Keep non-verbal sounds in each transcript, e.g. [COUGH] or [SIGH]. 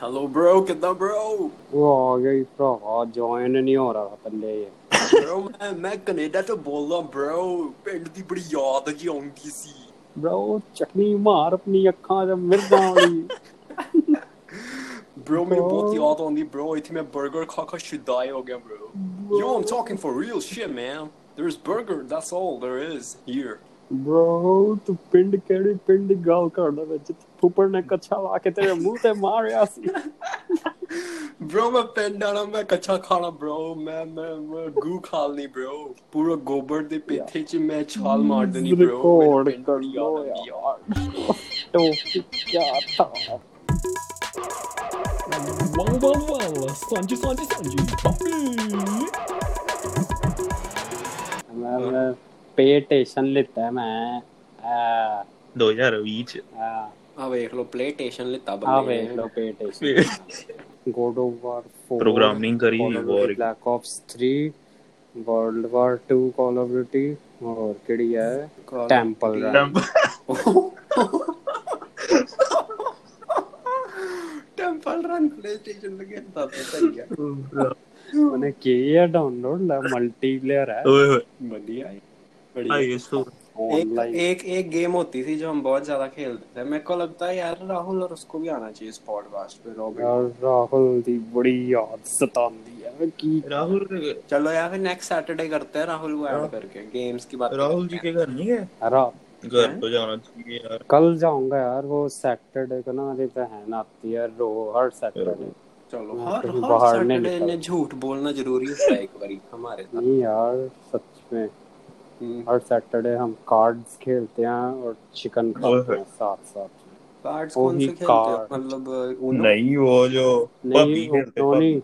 Hello, bro. कितना bro. वो आ bro. I हाथ ज्वाइन नहीं हो रहा था पल्ले ये ब्रो मैं मैं कनाडा तो बोल रहा ब्रो पिंड दी बड़ी bro जी आउंदी सी ब्रो चटनी मार अपनी ਅੱਖਾਂ ਤੇ ਮਿਰਦਾਂ ਵਾਲੀ bro ਮੈਨੂੰ ਬਹੁਤ ਯਾਦ ਆਉਂਦੀ bro ਇੱਥੇ ਮੈਂ 버ਗਰ ਖਾ ਖਾ ਸ਼ਿਦਾਈ ਹੋ ਗਿਆ bro yo i'm talking for real shit man there's burger that's all there is here bro ਤੂੰ ਪਿੰਡ ਕਿਹੜੇ ਪਿੰਡ ਗੱਲ ਕਰਦਾ ਵਿੱਚ ਫੁੱਪੜ ਨੇ ਕੱਛਾ ਲਾ ਕੇ ਤੇਰੇ ਮੂੰਹ ਤੇ ਮਾਰਿਆ ਸੀ। Bro ਮੈਂ ਪਿੰਡ ਆਣਾ ਮੈਂ ਕੱਚਾ ਖਾਣਾ bro ਮੈਂ ਮੈਂ ਗੂ ਖਾਲਨੀ bro ਪੂਰਾ ਗੋਬਰ ਦੇ ਪੇਥੇ 'ਚ ਮੈਂ ਛਾਲ ਮਾਰ ਦੇਣੀ bro ਰਿਕਾਰਡ ਕਰ ਲੋ। ਯਾਰ ਕਿਆ ਥਾ Wow, wow, wow, Sanji, Sanji, Sanji, Papi. ਮੈਂ ਪੇ ਟੇਸ਼ਨ ਲਿੱਤਾ ਮੈਂ ਆ 2020 ਚ। ਆ అవేలో ప్లే స్టేషన్ లే తబ అవేలో PlayStation God of War 4 programming करी war Black Ops 3 World War 2 Call of Duty और केड़ी है? Temple Run Temple Run PlayStation पे खेलता था सही है मैंने किया डाउनलोड मल्टीप्लेयर है। बढ़िया बढ़िया ये तो एक, एक एक गेम होती थी जो हम बहुत ज़्यादा खेलते थे। मेरे को लगता है यार राहुल और उसको भी आना चाहिए इस पॉडकास्ट पे रॉबिन यार राहुल दी बड़ी याद सताती है। कि राहुल चलो यार फिर नेक्स्ट सैटरडे करते हैं राहुल को ऐड हाँ। करके गेम्स की बात राहुल जी के घर नहीं है? अरे घर तो जाना चाहिए यार। कल जाऊँगा यार वो सैटरडे को ना मेरी बहन आती है रो हर सैटरडे चलो हर हर सैटरडे ने झूठ बोलना ज़रूरी है एक बारी हमारे नहीं यार सच में। हर सैटरडे हम कार्ड्स खेलते हैं और चिकन ओए खाते हैं साथ साथ में कार्ड्स वो कौन ही से खेलते हो कार्ड। मतलब उनो नहीं वो जो पबी नहीं खेलते वो नहीं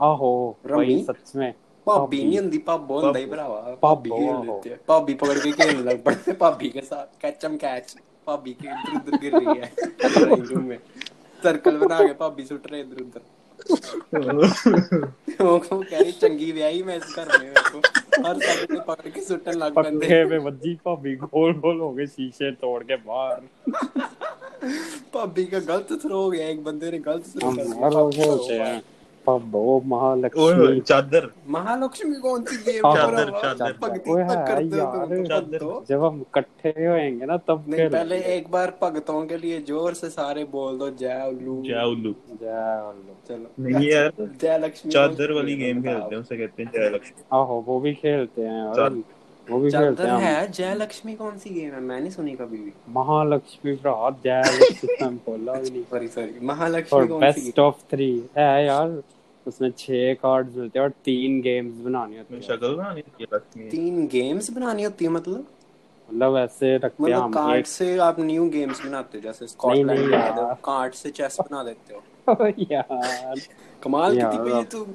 आहो रमी? वही सच में ਭਾਬੀ ਨਹੀਂ ਹੁੰਦੀ ਭਾਬੋ ਹੁੰਦਾ ਹੀ ਭਰਾਵਾ ਭਾਬੀ ਭਾਬੋ, ਖੇਲ ਆਹੋ। ਲੈਂਦੇ ਆ ਭਾਬੀ ਪਕੜ ਕੇ खेलने लग पड़ते हैं भाभी के साथ कैचम कैच भाभी के इधर उधर गिर रही है ड्राइंग रूम में सर्कल बना के भाभी सुट रहे इधर उधर वो को कह रही चंगी ब्याही मैं इस घर में मेरे को हर सैटरडे पकड़ के सुटन लग पक्के पैंदे में वज्जी भाभी गोल गोल हो गए शीशे तोड़ के बाहर भाभी का गलत थ्रो हो गया एक बंदे ने गलत थ्रो हम कर हर दिया हैं महालक्ष्मी। चादर। महालक्ष्मी कौन सी गेम चादर, चादर। भक्ति है करते हो चादर। तो जब हम इकट्ठे होएँगे ना तब नहीं पहले एक बार भगतों के लिए ज़ोर से सारे बोल दो जय उल्लू। जय उल्लू। जय उल्लू। चलो। नहीं यार जय लक्ष्मी चादर वाली गेम खेलते हैं उसे कहते हैं जय लक्ष्मी। आहो वो भी खेलते हैं और चादर। वो भी खेलते हैं है जय लक्ष्मी कौन सी गेम है? मैंने सुनी कभी भी। महालक्ष्मी भरा जय लक्ष्मी बोला भी नहीं। [LAUGHS] सॉरी सॉरी महालक्ष्मी कौन सी बेस्ट ऑफ़ थ्री है यार उसमें छह कार्ड्स मिलते हैं और तीन गेम्स बनानी होती है। शक्ल बनानी थी लक्ष्मी तीन गेम्स बनानी होती है मतलब? मतलब ऐसे रखते हैं मतलब कार्ड से आप न्यू गेम्स बनाते हो जैसे स्कॉटलैंड कार्ड से चेस बना देते हो। [LAUGHS] यार। कमाल की थी भाई तू।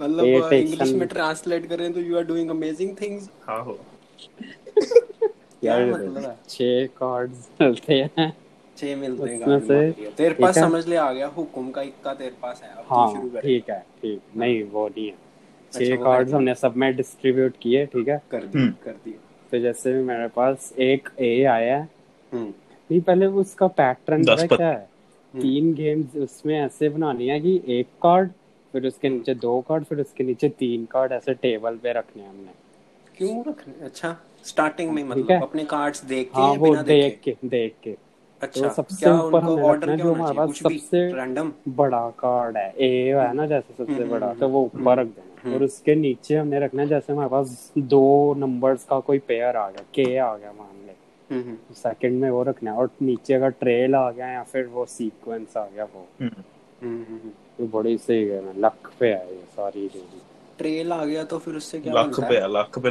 मतलब इंग्लिश में ट्रांसलेट करें तो you are doing amazing things हाँ हो। [LAUGHS] यार मतलब छह कार्ड्स [LAUGHS] मिलते हैं। छह मिलते हैं। तेरे पास समझ ले आ गया हुकुम का इक्का तेरे पास है अब हाँ शुरू कर। ठीक है ठीक। नहीं वो नहीं है। अच्छा, छह कार्ड्स हमने सब में डिस्ट्रीब्यूट किए ठीक है? कर दिया हम्म। कर दिया। तो जैसे मेरे पास एक ए आया है। हम्म। नहीं पहले उसका पैटर्न क्या है? तीन गेम्स उसमें ऐसे बनानी है कि एक कार्ड फिर उसके नीचे दो कार्ड फिर उसके नीचे तीन कार्ड ऐसे टेबल पे रखने हैं हमने। क्यों रखने? अच्छा स्टार्टिंग में मतलब अपने कार्ड्स देख के हाँ वो बिना देख? देखे के देख के। अच्छा तो सबसे ऊपर हमें रखना है जो हमारे पास सबसे रैंडम बड़ा कार्ड है। ए है ना जैसे सबसे बड़ा तो वो ऊपर रख देना। और उसके नीचे हमने रखना है जैसे हमारे पास दो नंबर्स का कोई पेयर आ गया के आ गया मान ले। सेकंड में वो रखना है और नीचे का ट्रेल आ गया या फिर वो सीक्वेंस आ गया वो। तो बड़ी सही है ना लक पे आई ये सारी ट्रेल आ गया तो फिर उससे क्या लक पे लक पे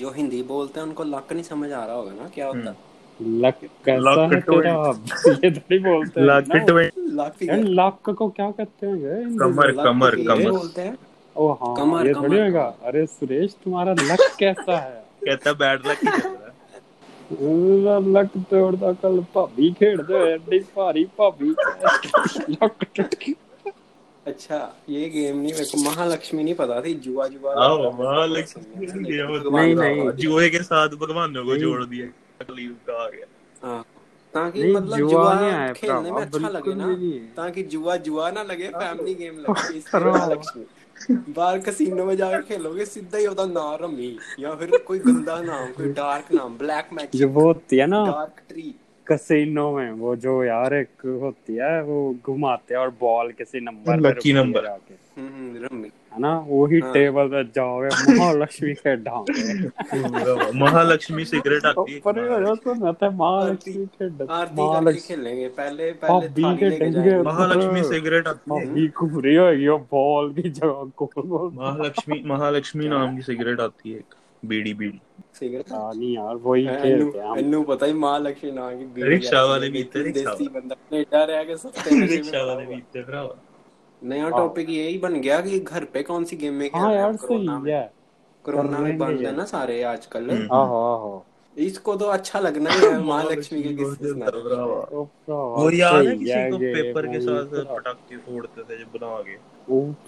जो हिंदी बोलते हैं उनको लक नहीं समझ आ रहा होगा ना क्या होता है लक कैसा Luck है तेरा ये तो नहीं बोलते हैं लाख ना। ट्वेंटी लाख यार फिगर लक को क्या कहते हैं हिंदी में? कमर लाख कमर फिगर कमर बोलते हैं ओ हाँ कमर, ये कमर, थोड़ी होगा अरे सुरेश तुम्हारा लक कैसा है कहता बैड लक ही चल रहा है ਉਹਦਾ ਲੱਕ ਤੋੜਦਾ ਕੱਲ ਭਾਬੀ ਖੇਡਦੇ ਹੋਏ ਐਡੀ ਭਾਰੀ ਭਾਬੀ ਲੱਕ ਟੁੱਟ ਗਈ अच्छा ये गेम नहीं मेरे को महालक्ष्मी नहीं पता थी जुआ जुआ आओ महालक्ष्मी नहीं, नहीं। जुए के साथ भगवानों को जोड़ दिया कलयुग का आ गया। हाँ ताकि मतलब जुआ खेलने में अच्छा लगे ना है। ताकि जुआ जुआ ना लगे फैमिली गेम लगे। [LAUGHS] महालक्ष्मी। बाहर कसिनो में जाकर खेलोगे सीधा ही होता नाम रमी या फिर कोई गंदा नाम कोई डार्क नाम ब्लैक जो मैजिक वो होती है ना। डार्क ट्री कसिनो में वो जो यार एक होती है वो घुमाते हैं और बॉल किसी नंबर Lucky रुकती है हम्म रमी है ना? वही हाँ। टेबल पे जाओगे महालक्ष्मी के ढांगे। [LAUGHS] महालक्ष्मी सिगरेट आती ही। हो है तो मैं तो महालक्ष्मी के महालक्ष्मी। खेलेंगे पहले पहले थाली लेके जाएँगे। महालक्ष्मी सिगरेट आती है। घूम रही होगी वो बॉल की जगह गोल गोल महालक्ष्मी महालक्ष्मी नाम की सिगरेट आती है एक। बीड़ी। बीड़ी सिगरेट। हाँ नहीं यार वही खेलते हैं हम। पता ही महालक्ष्मी नाम की रिक्शा वाले भी लेकिन देसी बंदा। कनेडा रह के सस्ते रिक्शा वाले भी थे भरावा। नया हाँ। टॉपिक यही बन गया कि घर पे कौन सी गेम में खेल हाँ यार कोरोना सही में? है। कोरोना में बंद है ना सारे आजकल। हम्म। आहो आहो। इसको तो अच्छा लगना है [LAUGHS] महालक्ष्मी के किस्से हैं। वो याद है किसी को पेपर के साथ पटाखे फोड़ते थे जो बना के?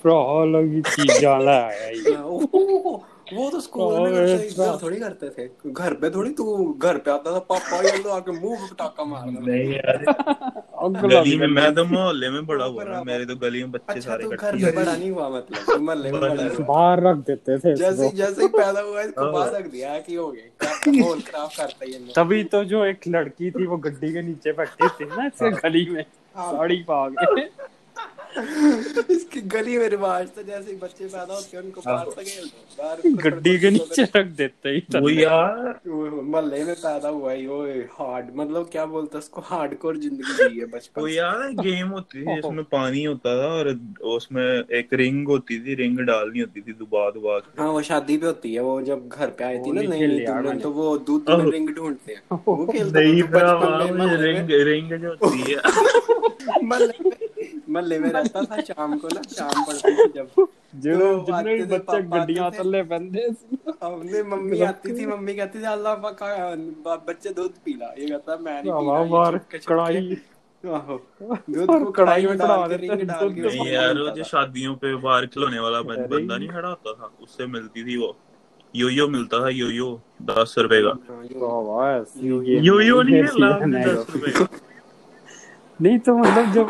भरा लगी चीजां ले आया ये। हाँ, वो तो स्कूल में करते थोड़ी करते थे। घर पे थोड़ी तू घर पे आता था पापा ये लो आके मुँह पे पटाखा मार। नहीं यार। गली में मैं तो मोहल्ले में बड़ा हुआ ना मेरे तो गली में बच्चे अच्छा सारे तू घर इकट्ठे पे बड़ा नहीं हुआ मतलब मोहल्ले में बड़ा हुआ। बाहर रख देते थे जैसे जैसे ही पैदा हुआ इसको हाँ। बाहर रख दिया कि हो गए होल खराब करता ही तभी तो जो एक लड़की थी वो गड्डी के नीचे बैठी थी ना इसके गली में हाँ। साड़ी पा के। इसकी गली में रिवाज था जैसे ही बच्चे पैदा होते हैं उनको बाहर दो [LAUGHS] बाहर गड्डी के नीचे रख देते ही वो यार। वो मोहल्ले में पैदा हुआ ही वो हार्ड मतलब क्या बोलते हैं उसको हार्डकोर ज़िंदगी जी है बचपन वो यार गेम होती थी जिसमें पानी होता था और उसमें एक रिंग होती थी रिंग डालनी होती थी दुबा दुबा के। हाँ वो शादी पे होती है वो जब घर पे आई थी ना नहीं नई नई दुल्हन तो वो दूध में रिंग ढूंढते हैं। वो खेलता नहीं में रिंग रिंग जो होती है। [LAUGHS] मोहल्ले में मोहल्ले में रहता था शाम को ना शाम पड़ती थी जब। [LAUGHS] जो तो जितने आते भी थे, बच्चे पापा आते गड्डियाँ थे। थल्ले बंदे हमने मम्मी आती थी मम्मी कहती थी अल्लाह पका बच्चे दूध पीला। ये कहता मैं नहीं कढ़ाई। दूध को कढ़ाई में चढ़ा देते हैं, यार वो जो था। शादियों पे बाहर खिलौने वाला बंदा नहीं खड़ा होता था? उससे मिलती थी वो। यो यो मिलता था यो यो दस रुपए का। हाँ, ये- तो यो- यो यो नहीं ये मिला दस रुपए का। नहीं तो मतलब जब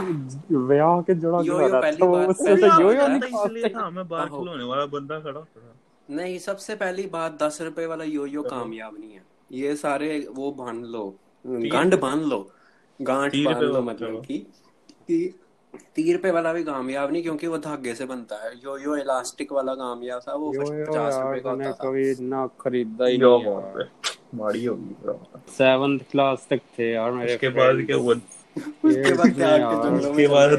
ब्याह के जोड़ा यो- यो पहली तो बात- उससे तो यो यो है, निकालते इसलिए हाँ मैं बाहर खिलौने वाला बंदा खड़ा था। नहीं सबसे पहली बात दस रुपए वाला यो यो कामयाब नहीं है। ये सारे वो बाँध लो गांड बाँध लो गांठ बाँध लो मतलब। कि तीस रुपए वाला भी कामयाब नहीं क्योंकि वो धागे से बनता है। यो यो इलास्टिक वाला कामयाब था वो पचास रुपए का होता था। कभी ना खरीदा ही नहीं माड़ी होगी सेवंथ क्लास तक थे यार मेरे उसके बाद क्या हुआ? उसके बाद ये त्याग के यार, जंगलों में उसके बाद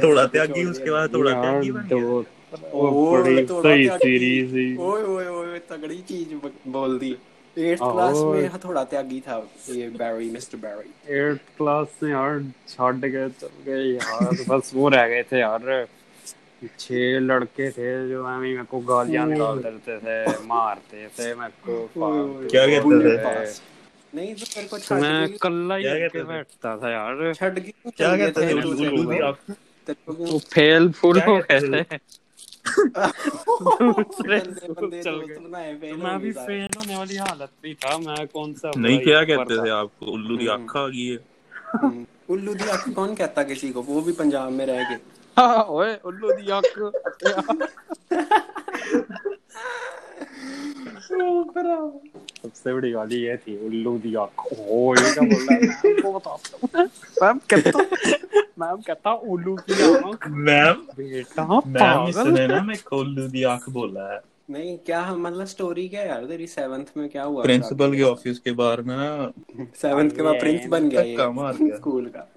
उसके बाद थोड़ा यार त्यागी बन गया। ओ, सही सीरीज़ ही ओए ओए ओए तगड़ी चीज़ बोल दी। एट्थ क्लास में थोड़ा त्यागी था ये Barry mister Barry eighth class में यार छड़ गए चल गए यार बस वो रह गए थे यार। छह लड़के थे जो हमें मेरे को गालियाँ निकाल देते थे मारते थे मेरे को क्या कहते थे? नहीं तो तेरे को तो मैं के कल्ला ही क्या कहते थे? बैठता था यार। छड़ के क्या चल गए कहते थे? तू? तेरे को वो फेल फुल हो गए। [LAUGHS] गए। तो मैं भी फेल होने वाली हालत में था। मैं कौन सा नहीं क्या कहते थे आपको उल्लू दी आँख आ गई है। हम्म, उल्लू दी आँख कौन कहता किसी को? वो भी पंजाब में रह के हाँ, ओए उल्लू दी आँख। [LAUGHS] [LAUGHS] सबसे बड़ी गाली ये थी उल्लू दी आँख ओ ये क्या बोल रहा है मैम को बताता हूँ मैम कहता मैम कहता उल्लू की आँख मैम बेटा मैम इसने ना मैं को उल्लू दी आँख बोला है। नहीं क्या मतलब स्टोरी क्या है यार तेरी? सेवंथ में क्या हुआ प्रिंसिपल के ऑफ़िस के बाहर में ना सेवंथ के बाद प्रिंस बन गया। स्कूल का।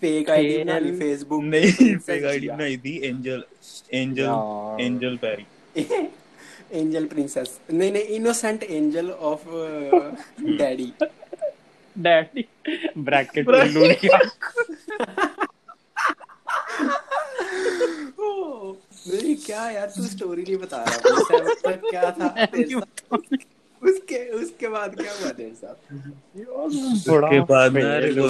फेक आईडी बना ली फेसबुक नहीं फेक आईडी बनाई थी एंजल एंजल एंजल पैरी एंजल प्रिंसेस नहीं नहीं innocent angel of daddy daddy bracket में लूड़ी ओ, नहीं [LAUGHS] क्या यार तू स्टोरी नहीं बता रहा तक [LAUGHS] क्या था? उसके उसके बाद क्या हुआ तेरे साथ? उसके बाद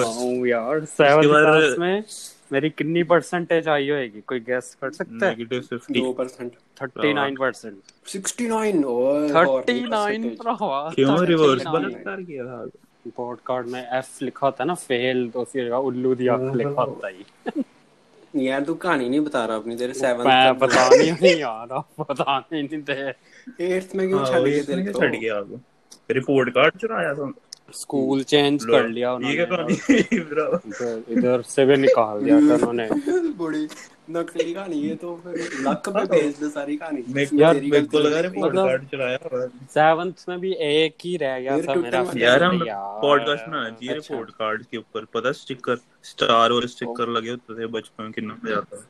हूँ यार। सेवन क्लास में। मेरी कितनी परसेंटेज आई होएगी? कोई गेस कर सकता है। नेगेटिव फिफ्टी दो percent thirty nine percent sixty nine thirty nine क्यों रिवर्स बलात्कार किया था? रिपोर्ट कार्ड में एफ़ लिखा होता है ना फेल तो उसकी जगह उल्लू दिया लिखा होता है। यार तू कहानी नहीं बता रहा अपनी तेरे सेवन मैं पता नहीं यार पता नहीं नहीं थे एट्थ में क्यों हाँ, छड़ इसमें तेरे को? छड़ गया रिपोर्ट कार्ड चुराया था स्कूल चेंज कर लिया ये क्या उन्होंने। [LAUGHS] इधर- से भी निकाल दिया था उन्होंने। [LAUGHS] बड़ी नकली कहानी है तो फिर लक पे भेज दे सारी कहानी। यार, मेरे को लगा नहीं। रिपोर्ट मतलब- कार्ड चुराया सेवंथ में भी एक ही रह गया था मेरा यार हम पॉडकास्ट बनाना चाहिए। रिपोर्ट कार्ड के ऊपर। पता स्टिकर स्टार और स्टिकर लगे होते थे बचपन में कितना मज़ा आता था।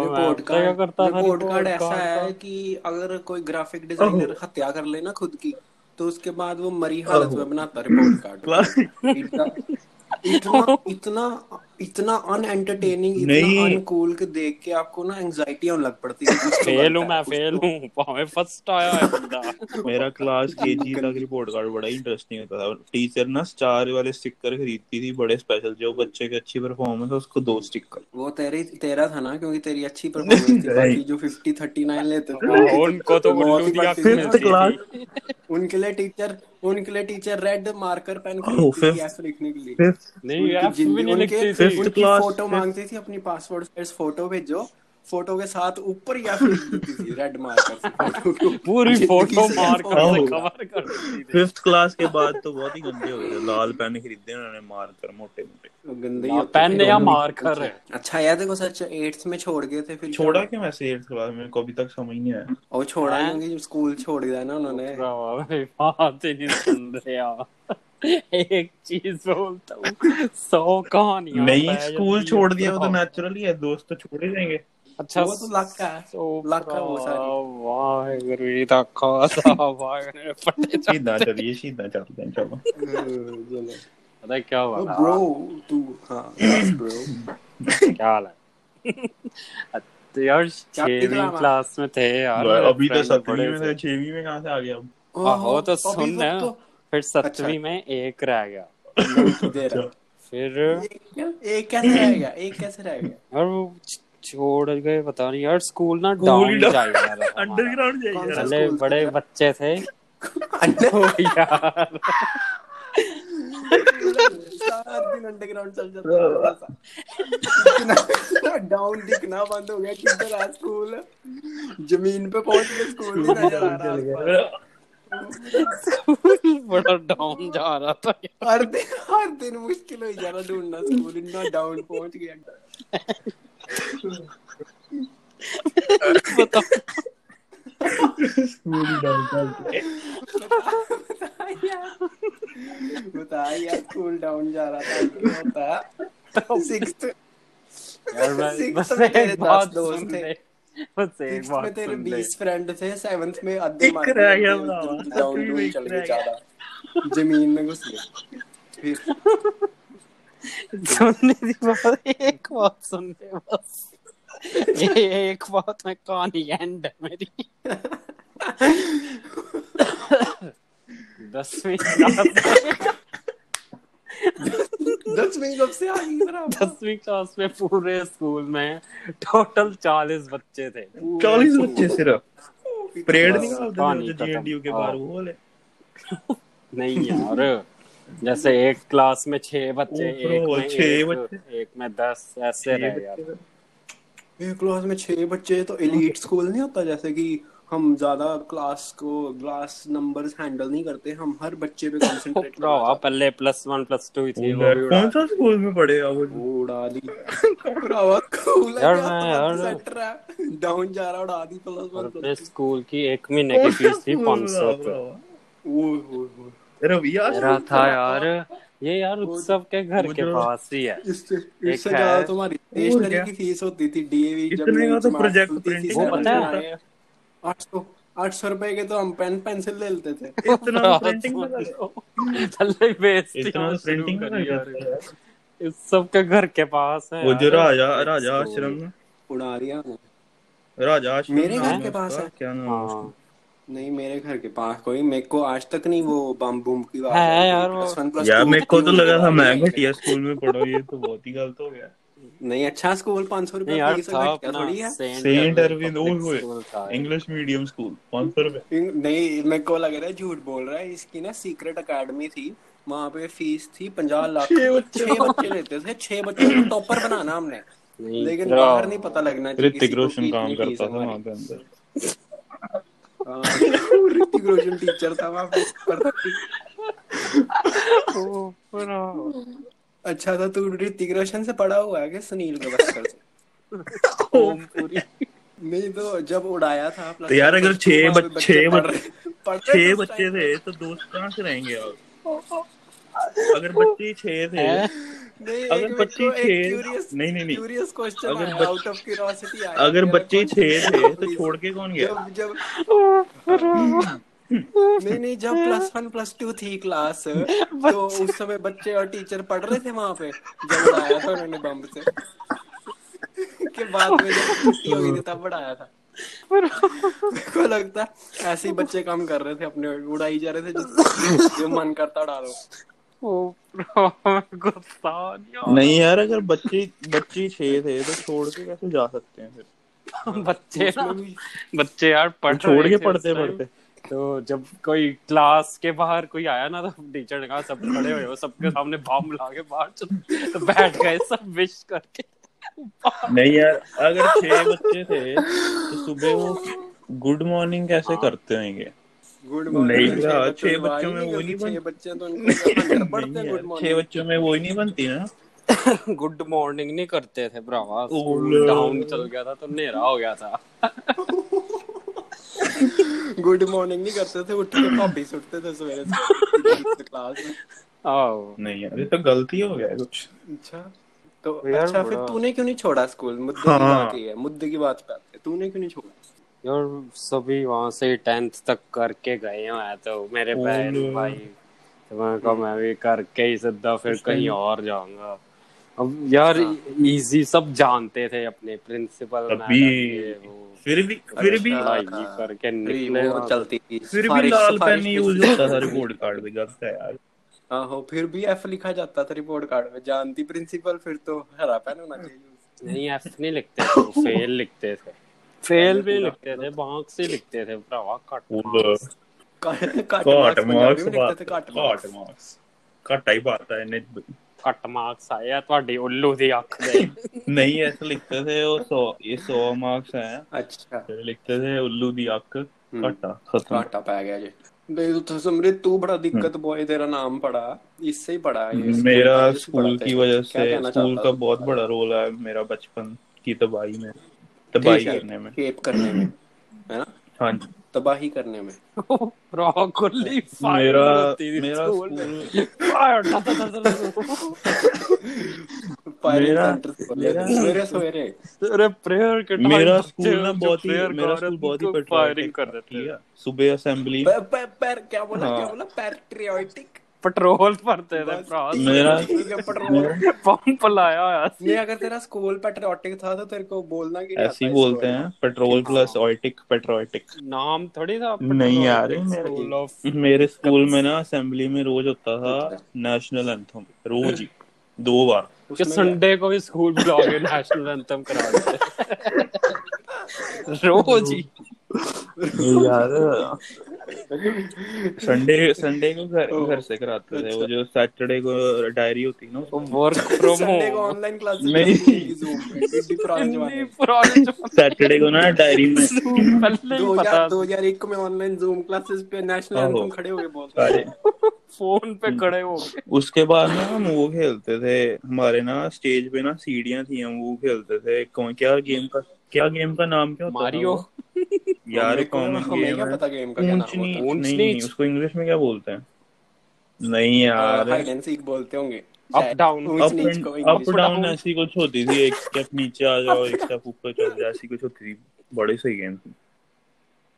रिपोर्ट तो कार्ड करता था? रिपोर्ट कार्ड ऐसा है कि अगर कोई ग्राफिक डिज़ाइनर हत्या कर ले ना खुद की तो उसके बाद वो मरी हालत में बनाता रिपोर्ट कार्ड इतना इतना इतना अनएंटरटेनिंग इतना अनकूल के देख के आपको ना एंजाइटी होने लग पड़ती है तो फेल हूँ बनता है, मैं फेल तो- हूँ। भावे फ़र्स्ट आया है बंदा। मेरा क्लास केजी तक रिपोर्ट कार्ड बड़ा इंटरेस्टिंग होता था। टीचर ना स्टार वाले स्टिकर खरीदती थी बड़े स्पेशल जो बच्चे की अच्छी परफॉर्मेंस है उसको दो स्टिकर वो तेरे तेरा था ना क्योंकि तेरी अच्छी परफॉर्मेंस थी बाकी जो 50 39 लेते थे। हाँ, उनको तो उल्लू दिया बढ़ती मिलती थी। क्लास उनके लिए टीचर उनके लिए टीचर रेड मार्कर पेन खरीदती थी fifth- लिखने के लिए। नहीं एफ़ भी नहीं उनके- लिखती थी। उनकी फ़ोटो मांगती थी अपनी पासवर्ड साइज़ फ़ोटो भेजो। फ़ोटो के साथ ऊपर या फिर रेड मार्कर। पूरी फ़ोटो से मार से कवर कर फिफ्थ क्लास के बाद तो बहुत ही गंदे हो गए। लाल पेन खरीदे उन्होंने मार्कर मोटे मोटे गंदे ही पेन या मार्कर अच्छा यार देखो सच एट्थ में छोड़ गए थे फिर छोड़ा क्यों ऐसे एट्थ क्लास में? को अभी तक समझ नहीं आया। और छोड़ा हैं? क्योंकि स्कूल छोड़ दिया ना उन्होंने। बात ही नहीं सुन रहे यार एक चीज़ बोलता हूँ सौ कहानियाँ नहीं स्कूल छोड़ दिया वो तो। नेचुरली है दोस्त तो छोड़ ही जाएँगे अच्छा वो तो लक का है। सो लक का वो सारी। वाहेगुरु जी दा खालसा [LAUGHS] वाहेगुरु। जी फटे जा सीधा चलिए सीधा चलते हैं चलो चलो। पता है क्या हुआ था? ब्रो तू हाँ ब्रो क्या हाल है? [LAUGHS] तो यार छठवीं क्लास में थे यार अभी तो में थे। में कहाँ से आ गया? अब आहो तो सुन वक्त तो- फिर सतवीं में एक रह गया। फिर एक कैसे रह गया? एक कैसे रह गया? और छोड़ गए पता नहीं यार स्कूल ना ही डाउन down- जा रहा था अंडरग्राउंड सा पहले बड़े बच्चे थे। अंडर [LAUGHS] यार। दिन अंडरग्राउंड चल जाता है डाउन [LAUGHS] [LAUGHS] दिखना बंद हो गया किधर आ स्कूल ज़मीन पे पहुँच के स्कूल नहीं नज़र आ रहा। बड़ा डाउन जा रहा था हर दिन हर दिन मुश्किल हो जा रहा ढूंढना स्कूल इतना डाउन पहुँच गया। बता बता यार स्कूल डाउन जा रहा था क्या होता सिक्स्थ यार मैं बस एक बात दोस्त थे। बस एक बात में तेरे सुन ले। बीस फ्रेंड थे सेवंथ में मार रह दिए, गया डाउन डाउन चल गया। ज़्यादा। ज़मीन में घुस गए। सुनने दी बात एक बात सुन ले बस ये एक बात में कहानी एंड है मेरी दसवीं क्लास दसवीं कब से आ गई दसवीं क्लास में पूरे स्कूल में टोटल चालीस बच्चे थे चालीस बच्चे सिर्फ़ परेड थे खत्म। जेएनडीयू के। बाहर वो वाले नहीं यार जैसे एक क्लास में छह बच्चे एक में छह बच्चे। एक में दस ऐसे रहे यार। एक क्लास में छह बच्चे तो एलीट स्कूल नहीं होता? जैसे कि हम ज़्यादा क्लास को क्लास नंबर्स हैंडल नहीं करते हम हर बच्चे पे [LAUGHS] कंसंट्रेट भरावा पहले प्लस वन प्लस टू थी वो भी कौन सा स्कूल में पढ़े आप वो उड़ा दी। [LAUGHS] भरावा कूल यार, मैं यार- है। डाउन जा रहा उड़ा दी प्लस वन अपने स्कूल की एक महीने की [LAUGHS] फ़ीस थी पाँच सौ रुपये ओए ओए ओए। रविया मेरा था यार। ये यार उत्सव के घर के पास ही है। इससे एक इससे ज़्यादा तुम्हारी स्टेशनरी की फ़ीस होती थी डीएवी जब इतने का तो वो पता है। नine, आठ सौ रुपए के तो हम पेन पेंसिल ले लेते थे। [LAUGHS] इतना प्रिंटिंग लगा थल्ले बेइज्जती इतना प्रिंटिंग इस सबके घर के पास है वो जो राजा राजा आश्रम। उड़ा हमने। राजा आश्रम मेरे घर के पास है। क्या नाम है उसका? हाँ। नहीं मेरे घर के पास कोई मेरे को आज तक नहीं वो बम बुम की बात है। यार वो। Plus one, यार मेरे को तो लगा था मैं। घटिया स्कूल में पढ़ा ये तो बहुत ही गलत हो गया नहीं अच्छा स्कूल पाँच सौ रुपए यार था अपना क्या थोड़ी है saint Arvind English medium school पाँच सौ रुपए नहीं मेरे को लग रहा है झूठ बोल रहा है इसकी ना सीक्रेट एकेडमी थी वहाँ पे फ़ीस थी पंजाह लाख छह बच्चे। लेते थे छह बच्चों को टॉपर बनाना हमने लेकिन बाहर नहीं पता लगना चाहिए ऋतिक रोशन काम करता था है वहाँ पे अंदर ऋतिक रोशन टीचर था वहाँ पूरा- अच्छा था तू ऋतिक रोशन से पढ़ा हुआ है क्या सुनील गवास्कर से ओमपुरी नहीं तो जब उड़ाया था तो यार अगर छह बच्चे- पढ़ रहे- पढ़ रहे थे छह बच्चे थे तो दोस्त कहाँ से रहेंगे अगर बच्चे छह थे? नहीं अगर बच्चे छह- नहीं, नहीं, नहीं। curious question अगर आया, of curiosity आया अगर बच्चे। छह थे तो छोड़ के कौन गया? जब जब नहीं नहीं जब प्लस वन प्लस टू थी क्लास [LAUGHS] तो उस समय बच्चे और टीचर पढ़ रहे थे वहाँ पे। जब उड़ाया था उन्होंने बम से। के बाद में जब छुट्टी हो गई थी तब उड़ाया था। को लगता ऐसे ही बच्चे काम कर रहे थे अपने उड़ाई जा रहे थे जो, जो मन करता डालो गुस्सा नहीं यार अगर बच्चे बच्चे छह थे तो छोड़ के कैसे जा सकते हैं फिर? [LAUGHS] बच्चे ना। बच्चे यार पढ़ छोड़ के पढ़ते पढ़ते। तो जब कोई क्लास के बाहर कोई आया ना तो टीचर ने कहा सब खड़े हुए हो सबके सामने बम ला के बाहर चल। तो बैठ गए सब विश करके। नहीं यार अगर छह बच्चे थे तो सुबह वो गुड मॉर्निंग कैसे करते होंगे? गुड नहीं मॉर्निंग छह बच्चों में वो नहीं छह बच्चे तो उनको पढ़ते हैं यार, गुड छह बच्चों में वो ही नहीं बनती ना? [LAUGHS] गुड मॉर्निंग नहीं करते थे भरावा. डाउन चल गया था तो अंधेरा हो गया था। [LAUGHS] गुड मॉर्निंग नहीं करते थे उठ के भाभी सुटते थे सवेरे से क्लास में। आओ। नहीं यार ये तो गलती हो गया कुछ। अच्छा तो अच्छा फिर तूने क्यों नहीं छोड़ा स्कूल? मुद्दे की हाँ। बात है मुद्दे की बात पे आते तूने क्यों नहीं छोड़ा? यार सभी वहाँ से टेंथ तक करके गए हैं तो मेरे बहन भाई तो मैं कहा मैं भी करके ही सीधा फिर कहीं और जाऊँगा। अब यार। इजी सब जानते थे अपने प्रिंसिपल अभी- फिर भी फिर भी। पढ़ाई करके निकले वो चलती थी। फिर भी लाल पेन यूज़ होता था। रिपोर्ट कार्ड पे गलत है यार। आहो फिर भी एफ़ लिखा जाता था रिपोर्ट कार्ड में। जानती प्रिंसिपल फिर तो हरा पेन होना चाहिए। नहीं एफ़ नहीं लिखते थे फेल [LAUGHS] लिखते थे। फेल भी लिखते थे बांक से लिखते थे भरावा कट marks। काट काट मार्क्स मार्क्स पंजाबी में लिखते थे काट काट मार्क्स मार्क्स ਘੱਟ ਹੀ ਪਾਤਾ ਇਹਨੇ ਕੱਟ ਮਾਰਕਸ ਆਏ ਆ ਤੁਹਾਡੀ ਉੱਲੂ ਦੀ ਅੱਖ ਦੇ नहीं ऐसे लिखते थे वो सौ ये सौ मार्क्स हैं अच्छा फिर लिखते थे उल्लू दी अक घाटा खत्म घाटा पै गया जी नहीं तो समृत तू बड़ा दिक्कत बॉय तेरा नाम पड़ा इससे ही पड़ा है ये मेरा कॉलेज से स्कूल पढ़ा की था। वजह क्या से कहना स्कूल चाहता का था? बहुत बड़ा रोल है मेरा बचपन की तबाही में तबाही करने में। केप करने में है ना? हाँ जी। तबाही करने में। रॉकली मेरा मेरा स्कूल मेरा मेरा प्रेयर के टाइम मेरा स्कूल ना बहुत ही मेरा स्कूल बहुत ही पेट्रियोटिक कर देती है। सुबह असेंबली क्या बोला क्या हाँ। बोला? पैट्रियोटिक भरा मेरा ठीक है पेट्रोल पंप लाया होया सी नहीं अगर तेरा स्कूल पैट्रियोटिक था तो तेरे को बोलना कि ऐसे ही बोलते हैं पेट्रोल प्लस ऑइटिक पेट्रोटिक नाम थोड़ी था नहीं यार मेरे- मेरे स्कूल में ना असेंबली में रोज होता था नेशनल एंथम रोज ही दो बार। कि संडे को भी स्कूल बुला के नेशनल एंथम करा देते रोज ही। यार संडे संडे को घर घर से कराते थे वो जो सैटरडे को डायरी होती ना उसमें वर्क फ्रॉम संडे को होम ऑनलाइन क्लास नहीं। सैटरडे को ना डायरी में। पहले ही पता। 2000 2001 में ऑनलाइन जूम क्लासेस पे नेशनल एंथम खड़े हुए बोलते थे। सारे फ़ोन पे खड़े हो गए। उसके बाद ना हम वो खेलते थे हमारे ना स्टेज पे ना सीढ़ियाँ थी हम वो खेलते थे कौन क्या गेम का क्या गेम का नाम क्या होता मारियो? यार कॉमन गेम क्या है? पता गेम का क्या नाम होता ऊंच नहीं नहीं नीच। उसको इंग्लिश में क्या बोलते हैं? नहीं यार। हाइड एंड सीक बोलते होंगे। अप डाउन अप डाउन ऐसी कुछ होती थी एक स्टेप नीचे आ जाओ एक स्टेप ऊपर चल जाओ ऐसी कुछ होती थी। बड़े सही गेम थी।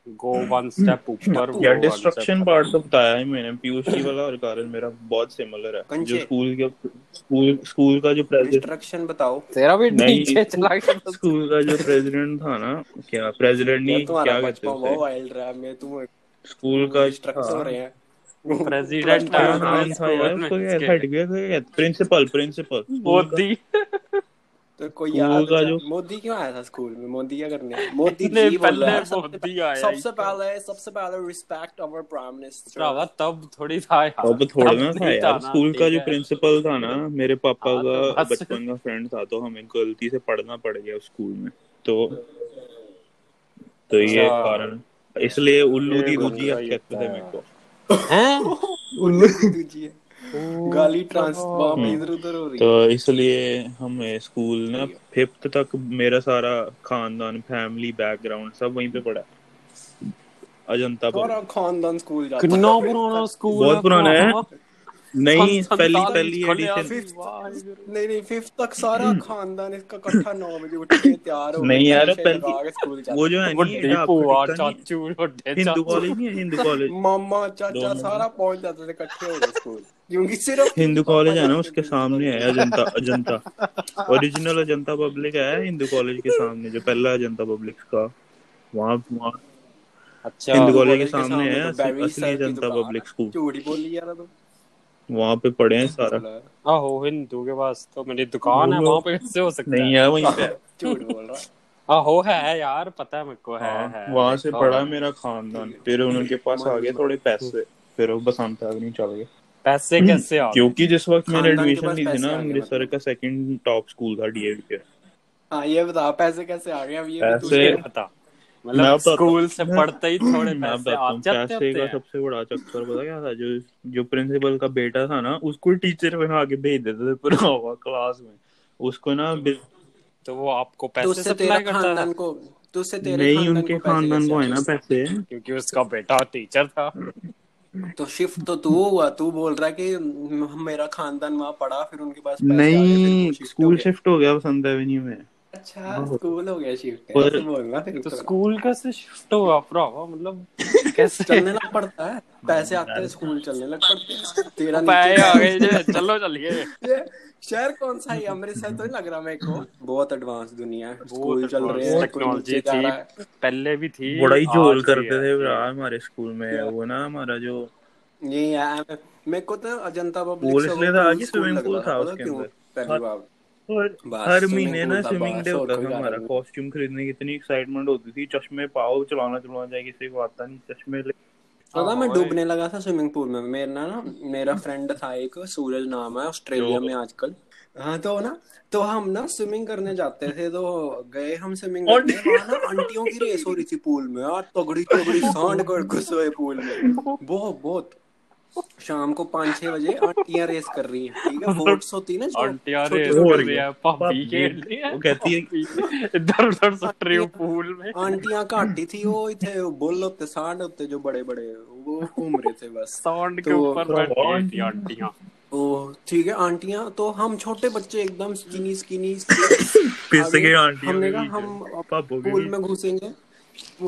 गो वन स्टेप ऊपर यार डिस्ट्रक्शन step- पार्ट तो बताया है मैंने पीयूष जी वाला और कारण मेरा बहुत सिमिलर है। जो स्कूल के स्कूल स्कूल का जो प्रेसिडेंट इंस्ट्रक्शन बताओ। तेरा भी नीचे चला गया स्कूल का जो प्रेसिडेंट था ना क्या प्रेसिडेंट नहीं क्या कहते बहुत थे वाइल्ड रहा मैं तुम स्कूल का डिस्ट्रक्ट हो रहे हैं। प्रेसिडेंट है नाम था यार क्या था हट गया प्रिंसिपल प्रिंसिपल मोदी। तो कोई याद का जो- मोदी क्यों आया था स्कूल में? मोदी क्या करने? मोदी [LAUGHS] बोल। पहले मोदी आया सबसे पहले सबसे पहले रिस्पेक्ट अवर प्राइम मिनिस्टर भरावा तब थोड़ी था यार। अब थोड़ा ना था यार। स्कूल का जो प्रिंसिपल था ना मेरे पापा हाँ, तो का बचपन का फ्रेंड था तो हमें गलती से पढ़ना पड़ गया स्कूल में। तो तो ये अच्छा। कारण। इसलिए उल्लू दी दूजी कहते थे मेरे को। हैं? [LAUGHS] उल्लू दी दूजी गाली ट्रांस वहाँ पे हम्म। इधर उधर हो रही तो इसलिए हमें स्कूल ना फिफ्थ तक मेरा सारा खानदान फैमिली बैकग्राउंड सब वहीं पे पड़ा अजंता पर खानदान स्कूल जाता कितना पुराना [LAUGHS] स्कूल बहुत पुराना है। नहीं पहली पहली एडिशन नहीं नहीं फिफ्थ तक सारा [CLEARS THROAT] खानदान इसका इकट्ठा 9 बजे उठ के तैयार हो नहीं यार पहली वो जो है नहीं और चाचू और हिंदू कॉलेज नहीं हिंदू कॉलेज मामा चाचा सारा पहुँच जाते थे इकट्ठे हो गए स्कूल। क्योंकि सिर्फ़ हिंदू कॉलेज है ना उसके सामने है अजंता अजंता। ओरिजिनल अजंता पब्लिक है हिंदू कॉलेज के सामने जो पहला अजंता पब्लिक का। वहाँ हिंदू कॉलेज के सामने है असली अजंता पब्लिक स्कूल चोरी बोली यार तो। वहाँ पे पढ़े हैं सारा। आहो हिंदू के पास तो मेरी दुकान है। वहाँ पे कैसे हो सकता नहीं है? है वहीं पे [LAUGHS] झूठ बोल रहा। है। आहो है यार पता है मेरे को है हाँ, है वहाँ से हुआ है। मेरा खानदान। फिर उनके पास आ गए थोड़े पैसे। फिर वो बसंत अग्नि चल गए। पैसे कैसे आ क्योंकि जिस वक्त मैंने एडमिशन ली थी ना अमृतसर मतलब। का सेकंड टॉप स्कूल था डीएवी के हाँ ये बता पैसे कैसे आ गए? अब ये पैसे- पता। मैं मतलब स्कूल से पढ़ते ही थोड़े पैसे बताता आ जाते पैसे का सबसे बड़ा चक्कर पता क्या था? जो जो प्रिंसिपल का बेटा था ना उसको टीचर बना के भेज देते थे पूरा क्लास में। उसको ना तो वो आपको तो पैसे सप्लाई करता था? को तो उससे तेरे नहीं उनके खानदान को है? ना पैसे। क्योंकि उसका बेटा टीचर था। तो शिफ्ट तो तू हुआ तू बोल रहा है कि मेरा खानदान वहाँ पढ़ा फिर उनके पास नहीं हो स्कूल शिफ्ट हो गया बसंत एवेन्यू में। अच्छा स्कूल हो गया शिफ्ट और- बोलना फिर तो। स्कूल कैसे शिफ्ट हुआ भरावा मतलब कैसे? चलने लग पड़ता है [LAUGHS] पैसे आते हैं स्कूल चलने लग पड़ते हैं। तेरा पैसे आ गए [LAUGHS] जे चलो चलिए। शहर कौन सा है? अमृतसर तो लग रहा मेरे को। बहुत एडवांस दुनिया है। स्कूल चल रहे हैं कोई technology नीचे जा थी। पहले भी थी बड़ा ही झोल करते थे हमारे स्कूल में वो ना हमारा जो यही है मेरे को तो अजंता पब्लिक से कि स्विमिंग पूल था उसके अंदर। पहली बार। और हर महीने ना स्विमिंग डे होता था हमारा कॉस्ट्यूम खरीदने की इतनी एक्साइटमेंट होती थी चश्मे पाओ चलाना चलाना जाए किसी को आता नहीं चश्मे ले। पता मैं हाँ, डूबने लगा था स्विमिंग पूल में मेरा ना मेरा फ्रेंड था एक सूरज नाम है ऑस्ट्रेलिया में [LAUGHS] आजकल। हाँ तो ना तो हम ना स्विमिंग करने जाते थे तो गए हम स्विमिंग करने वहाँ ना आंटियों की रेस हो रही थी पूल में यार तगड़ी तगड़ी [LAUGHS] सांड कर घुस पूल में। बहुत बहुत। शाम को पाँच छह बजे आंटियाँ रेस कर रही हैं ठीक है? बोट्स होती है ना आंटियाँ रेस कर रही है। है खेल है वो कहती है- इधर उधर सट रही हो पूल में। आंटियाँ घाटी थी वो इथे बुल होते सांड होते जो बड़े बड़े वो घूम रहे थे बस। सांड के तो- ऊपर बैठी थी आंटियाँ। ओ ठीक है आंटियाँ तो हम छोटे बच्चे एकदम स्किनी स्किनी [LAUGHS] पिस गए आंटियों हमने कहा हम पूल में घुसेंगे।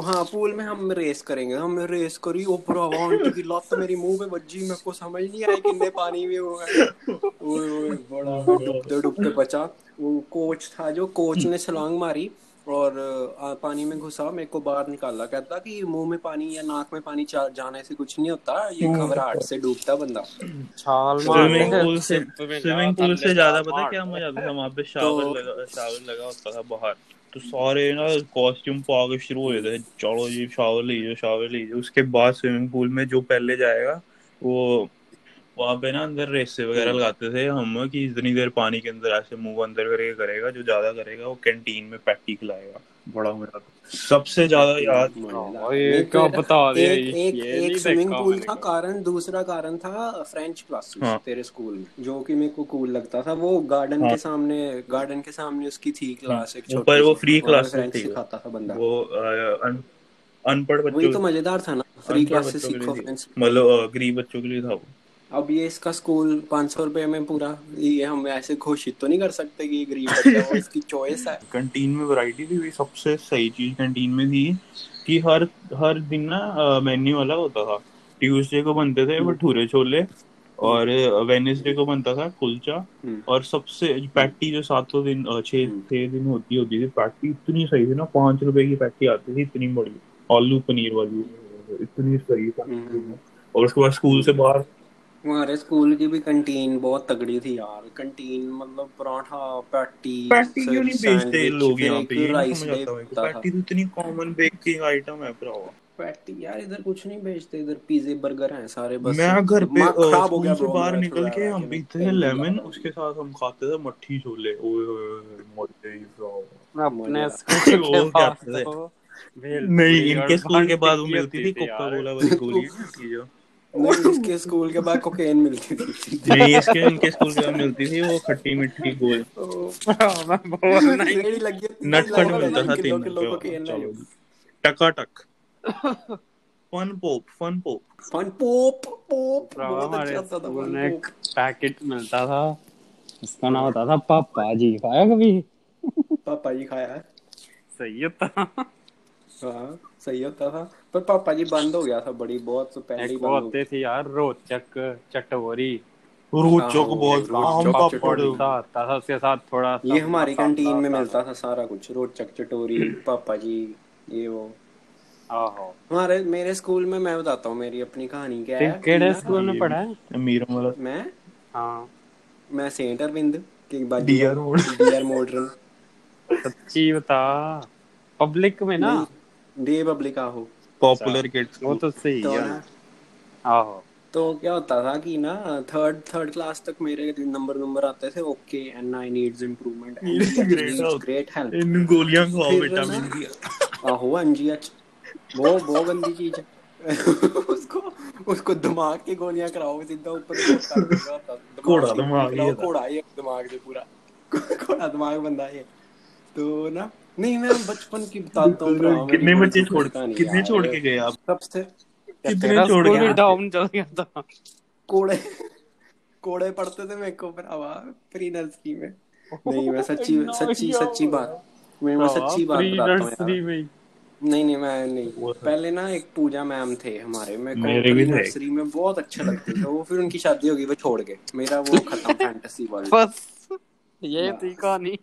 हाँ पूल में हम रेस करेंगे। हमने रेस करी ओ भरावा की लत मेरी मुँह पे बज्जी मेरे को समझ नहीं आई कितने पानी में वो है। बड़ा डूबते डूबते बचा। वो कोच था जो कोच ने छलांग मारी और आ, पानी में घुसा मेरे को बाहर निकाला। कहता कि मुँह में पानी या नाक में पानी जाने से कुछ नहीं होता ये घबराहट से डूबता बंदा। छाल स्विमिंग पूल से स्विमिंग पूल से ज़्यादा पता क्या मज़ा आता था वहाँ पे शावर तो- लगा शावर लगा होता था बाहर। तो सारे ना कॉस्ट्यूम पाके शुरू हो जाते हैं। चलो जी शावर लीजिए शावर लीजिए। उसके बाद स्विमिंग पूल में जो पहले जाएगा, वो वहाँ पे ना अंदर रेसे वगैरह लगाते थे हम कि इतनी देर पानी के अंदर ऐसे मुँह अंदर करके करेगा जो ज़्यादा करेगा वो कैंटीन में पैटी खिलाएगा। बड़ा मज़ा आता सबसे ज़्यादा याद हाँ, क्या बता दिया एक एक एक स्विमिंग पूल कारण दूसरा कारण था फ्रेंच क्लासेस हाँ। तेरे स्कूल में जो कि मेरे को कूल लगता था। वो गार्डन हाँ। के सामने गार्डन के सामने उसकी थी क्लास एक छोटी ऊपर वो सी, free वहाँ पे classes फ्रेंच थी। सिखाता था बंदा। वो अन- अनपढ़ वही तो मज़ेदार था ना फ्री क्लासेस सीखो मतलब गरीब बच्चों के लिए था वो। अब ये इसका स्कूल पाँच सौ रुपए में पूरा ये हम ऐसे घोषित तो नहीं कर सकते कि गरीब बच्चा [LAUGHS] इसकी चॉइस है कंटीन में वैरायटी थी सबसे सही चीज़ कंटीन में थी कि हर हर दिन ना मेन्यू अलग होता था ट्यूसडे को बनते थे भटूरे छोले और वेनेसडे को बनता था कुलचा हम्म। और सबसे पैटी जो सातों दिन छह हम्म। छह दिन होती होती थी पैटी इतनी सही थी ना पाँच रुपए की पैटी आती थी इतनी बड़ी आलू पनीर वाली इतनी सही हम्म। और उसके बाद स्कूल से बाहर हमारे स्कूल की भी कंटीन बहुत तगड़ी थी यार। कंटीन मतलब पराठा पैटी पैटी क्यों नहीं बेचते लोग यहाँ पे? राइस। पैटी तो इतनी कॉमन बेकिंग आइटम है भरावा। पैटी यार इधर कुछ नहीं बेचते इधर पिज्जे बर्गर हैं सारे बस। मैं घर पे खराब हो गया bro बाहर निकल के हम पीते थे लेमन उसके साथ हम खाते थे मट्ठी छोले। ओए मज़े ही भरावा। अपने स्कूल के [LAUGHS] पास थे? तो नहीं इनके स्कूल के बाद वो मिलती थी कोका कोला वाली गोली [LAUGHS] [LAUGHS] इसके स्कूल के बाद कोकेन मिलती थी। नहीं इसके इनके स्कूल के बाद मिलती थी वो खट्टी मिट्टी गोल। [LAUGHS] ही नटखट मिलता था तीन जी। टकाटक। Fun pop fun pop. Fun pop pop हमारे अच्छा स्कूल में एक पैकेट मिलता था। उसका नाम होता था पापा जी खाया कभी? पापा जी खाया है। सही होता हाँ सही होता था। पर पापा जी बंद हो गया था बड़ी बहुत तो पहले ही एक होते थे यार रोचक चटोरी रोचक हाँ, आम चटोरी। पापड़ था उसके साथ थोड़ा ये हमारी कैंटीन में मिलता था सारा कुछ रोचक चटोरी पापा जी ये वो। आहो। हमारे मेरे स्कूल में मैं बताता हूँ मेरी अपनी कहानी क्या है। केड़े स्कूल में पढ़ा है? अमीरों वाला मैं? हाँ। मैं सेंट अरविंद के बाद DR मोड। डीआर मॉडर्न सच्ची बता। पब्लिक में ना? डे पब्लिक आहो पॉपुलर किड्स वो तो सही तो है। आहो। तो क्या होता था कि ना थर्ड थर्ड क्लास तक मेरे नंबर नंबर आते थे okay and I needs improvement great help इन गोलियाँ खाओ विटामिन की आहो एनजीएच वो वो गंदी चीज़ है उसको उसको दिमाग की गोलियाँ कराओ सीधा ऊपर घोड़ा दिमाग। घोड़ा है दिमाग से पूरा। [LAUGHS] घोड़ा दिमाग बंदा है। तो ना नहीं मैं बचपन की बताता हूँ कितने बच्चे छोड़ कितने छोड़ के गए आप? सबसे कितने छोड़ के डाउन चल गया था। कोड़े कोड़े पढ़ते थे मेरे को भरावा प्री नर्सरी में। नहीं मैं सच्ची [LAUGHS] सच्ची सच्ची बात मैं मैं सच्ची बात बताता हूँ में नहीं नहीं मैं नहीं। तो- पहले ना एक पूजा मैम थे हमारे मेरे को नर्सरी में बहुत अच्छे लगते थे वो फिर उनकी शादी हो गई वो छोड़ गए मेरा वो खत्म [LAUGHS] फैंटेसी वाली बस ये थी कहानी।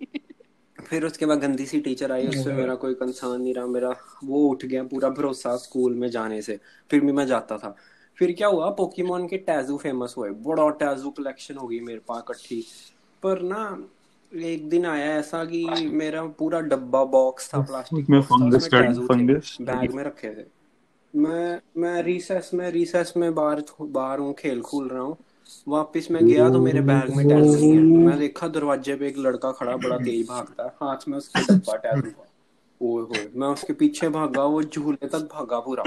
फिर उसके बाद गंदी सी टीचर आई उससे मेरा कोई कंसर्न नहीं रहा मेरा वो उठ गया पूरा भरोसा स्कूल में जाने से। फिर भी मैं जाता था। फिर क्या हुआ पोकेमोन के टैजू फ़ेमस हुए। बड़ा टैजू कलेक्शन हो गई मेरे पास इकट्ठी। पर ना एक दिन आया ऐसा कि मेरा पूरा डब्बा बॉक्स था प्लास्टिक में फंगस फंगस बैग में रखे थे। मैं मैं रिसेस में रिसेस में बाहर बाहर हूँ खेल खूल रहा हूँ। वापस मैं गया तो मेरे बैग में टैटू नहीं है। मैं देखा दरवाजे पे एक लड़का खड़ा बड़ा तेज भागता है। हाथ में उसके डब्बा टैटू का ओए होए मैं उसके पीछे भागा वो झूले तक भागा पूरा।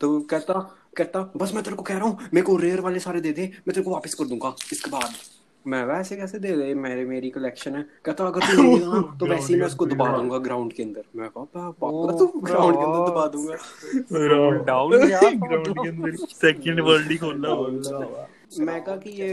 तो कहता कहता बस मैं तेरे को कह रहा हूँ मेरे को रेयर वाले सारे दे दे मैं तेरे को वापस कर दूँगा इसके बाद। मैं वैसे कैसे दे दे मेरे मेरी कलेक्शन है। कहता अगर तू नहीं देगा तो वैसे ही मैं उसको दबा दूँगा ग्राउंड के अंदर। मैं कहा पापा तू ग्राउंड के अंदर दबा दूँगा। डाउन गया ग्राउंड के अंदर। सेकंड वर्ल्ड ही खोलना। बोलता मैं कहा कि ये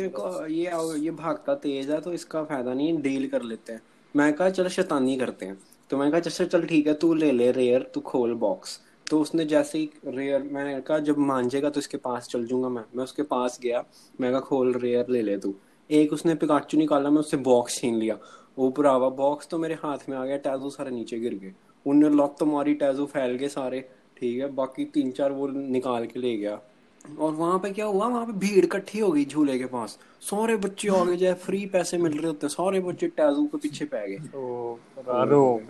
ये ये भागता तेज है तो इसका फ़ायदा नहीं डील कर लेते हैं। मैं कहा चल शैतानी करते हैं। तो मैं कहा चल चल ठीक है तू ले ले रेयर तू खोल बॉक्स तो उसने जैसे ही रेयर मैंने कहा जब मांझेगा तो इसके पास चल जाऊँगा मैं। मैं उसके पास गया मैं कहा खोल रेयर ले ले तू। एक उसने पिकाचू निकाला मैं उससे बॉक्स छीन लिया। वो भरावा बॉक्स तो मेरे हाथ में आ गया टैजू सारे नीचे गिर गए। उनने लत तो मारी टैजू फैल गए सारे। ठीक है बाकी तीन चार वो निकाल के ले गया। और वहाँ पे क्या हुआ? वहाँ पे भीड़ इकट्ठी हो गई झूले के पास। सारे बच्चे आ गए जैसे फ्री पैसे मिल रहे होते हैं सारे बच्चे टैजू के पीछे पै गए। रो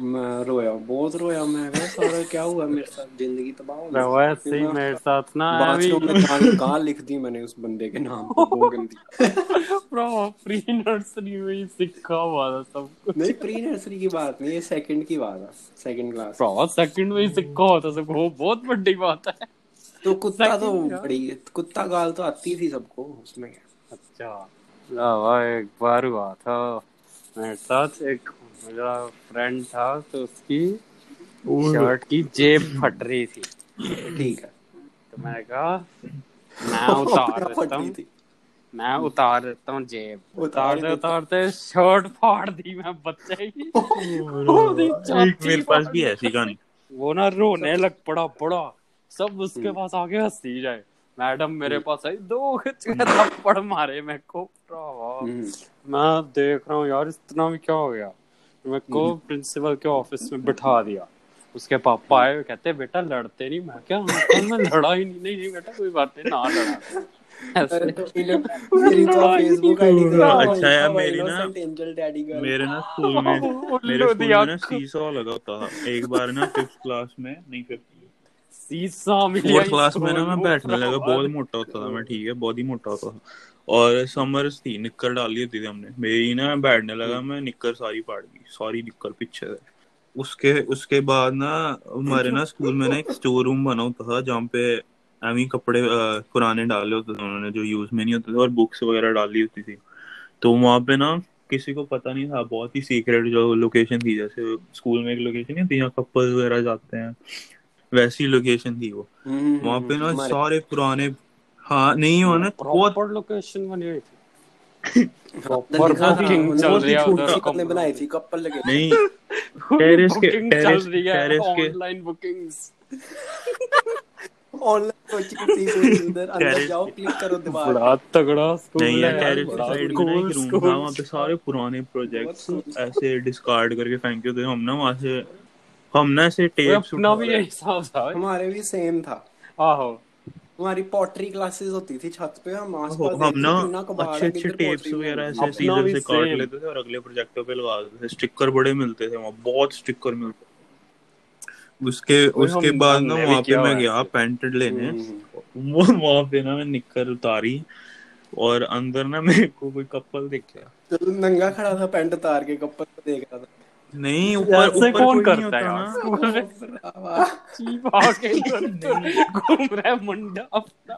मैं रोया बहुत रोया मैं सारा क्या हुआ? मेरे साथ ज़िंदगी तबाह हो गई। वैसे ही मेरे साथ ना बाथरूम में गाल गाल लिख दी मैंने उस बंदे के नाम पे वो गंदी। ब्रो प्री नर्सरी में ही सीखा हुआ था सब कुछ। नहीं प्री नर्सरी की बात नहीं ये सेकंड की बात है सेकंड क्लास ब्रो सेकंड में ही सीखा होता सब बहुत बड़ी बात है। तो कुत्ता तो बड़ी कुत्ता गाल तो आती थी सबको उसमें। अच्छा। लावा एक बार हुआ था मेरे साथ एक मेरा फ्रेंड था तो उसकी शर्ट की जेब फट रही थी। ठीक है। तो मैंने कहा मैं [LAUGHS] उतार देता हूँ। मैं उतार देता हूँ जेब। उतार उतारते उतारते शर्ट फाड़ दी मैं बच्चे की। [LAUGHS] मेरे पास भी ऐसी कहानी। वो ना रोने लग पड़ा पड़ा। सब उसके पास आके हँसी जाए। मैडम मेरे पास आई दो थप्पड़ मारे मेरे को हम्म, मैं देख रहा हूँ यार इतना भी क्या हो गया? मेरे को प्रिंसिपल के ऑफ़िस में बिठा दिया। उसके पापा आए कहते बेटा लड़ते नहीं मैं क्या अंकल मैं लड़ा ही नहीं। नहीं नहीं बेटा कोई बात नहीं ना लड़ा। अरे ऐसे तो मेरी तो फेसबुक आईडी अच्छा यार, मेरी ना- एंजल डैडी गर्ल मेरे ना [LAUGHS] स्कूल में मेरे स्कूल दिया में ना सीसॉ लगा होता था। एक बार ना फिफ्थ क्लास में नहीं फिफ्थ फोर्थ क्लास में ना मैं बैठने लगा बहुत मोटा होता था मैं [LAUGHS] ठीक है बहुत ही मोटा होता था। और समर्स थी निक्कर डाली होती थी हमने। मेरी ना बैठने लगा मैं निक्कर सारी फाड़ गई सारी निक्कर पीछे से। उसके उसके बाद ना हमारे ना स्कूल में ना एक स्टोर रूम बना होता था जहाँ पे एम ही कपड़े पुराने डाले होते थे उन्होंने जो यूज़ में नहीं होते थे और बुक्स वगैरह डाली होती थी। तो वहाँ पे ना किसी को पता नहीं था बहुत ही सीक्रेट जो लोकेशन थी जैसे स्कूल में एक लोकेशन नहीं होती जहाँ कपल्स वगैरह जाते हैं। वैसी लोकेशन थी वो। हम्म, वहाँ पे ना सारे पुराने हाँ नहीं हुआ ना बहुत लोकेशन बनी हुई थी। [LAUGHS] प्रॉपर बुकिंग चल रही है उधर कपड़े बनाई थी कपल लगे। नहीं। [LAUGHS] टेरेस के टेरेस टेरेस के ऑनलाइन बुकिंग्स ऑनलाइन कोचिंग सीख उधर। अंदर जाओ क्लिक करो दीवार। बड़ा तगड़ा स्कूल नहीं यार यार, टेरेस की साइड में ना एक रूम था वहाँ पे सारे पुराने प्रोजेक्ट्स ऐसे डिस्कार्ड करके फेंके थे। हम ना वहाँ से हम ना ऐसे वो टेप्स अपना भी यही हिसाब था हमारे भी सेम था। आहो। हमारी पॉटरी क्लासेस होती थी छत पे हम आस पास हम ना अच्छे अच्छे अच्छे टेप्स वगैरह ऐसे सीजर से काट लेते थे और अगले प्रोजेक्टर पे लगा देते थे। स्टिकर बड़े मिलते थे वहाँ बहुत स्टिकर मिलते थे। उसके उसके बाद ना हमने वहाँ पे मैं गया ऐसे। पैंट लेने। हम्म। वो वहाँ पे ना मैं निक्कर उतारी और अंदर ना मेरे को कोई कपल दिख गया। तो नंगा खड़ा था पैंट उतार के कपल को देख रहा था। नहीं ऊपर ऊपर कौन करता है होता यार? ना। स्कूल में वाह, चीप आके [LAUGHS] घूम रहा है मुंडा अपना।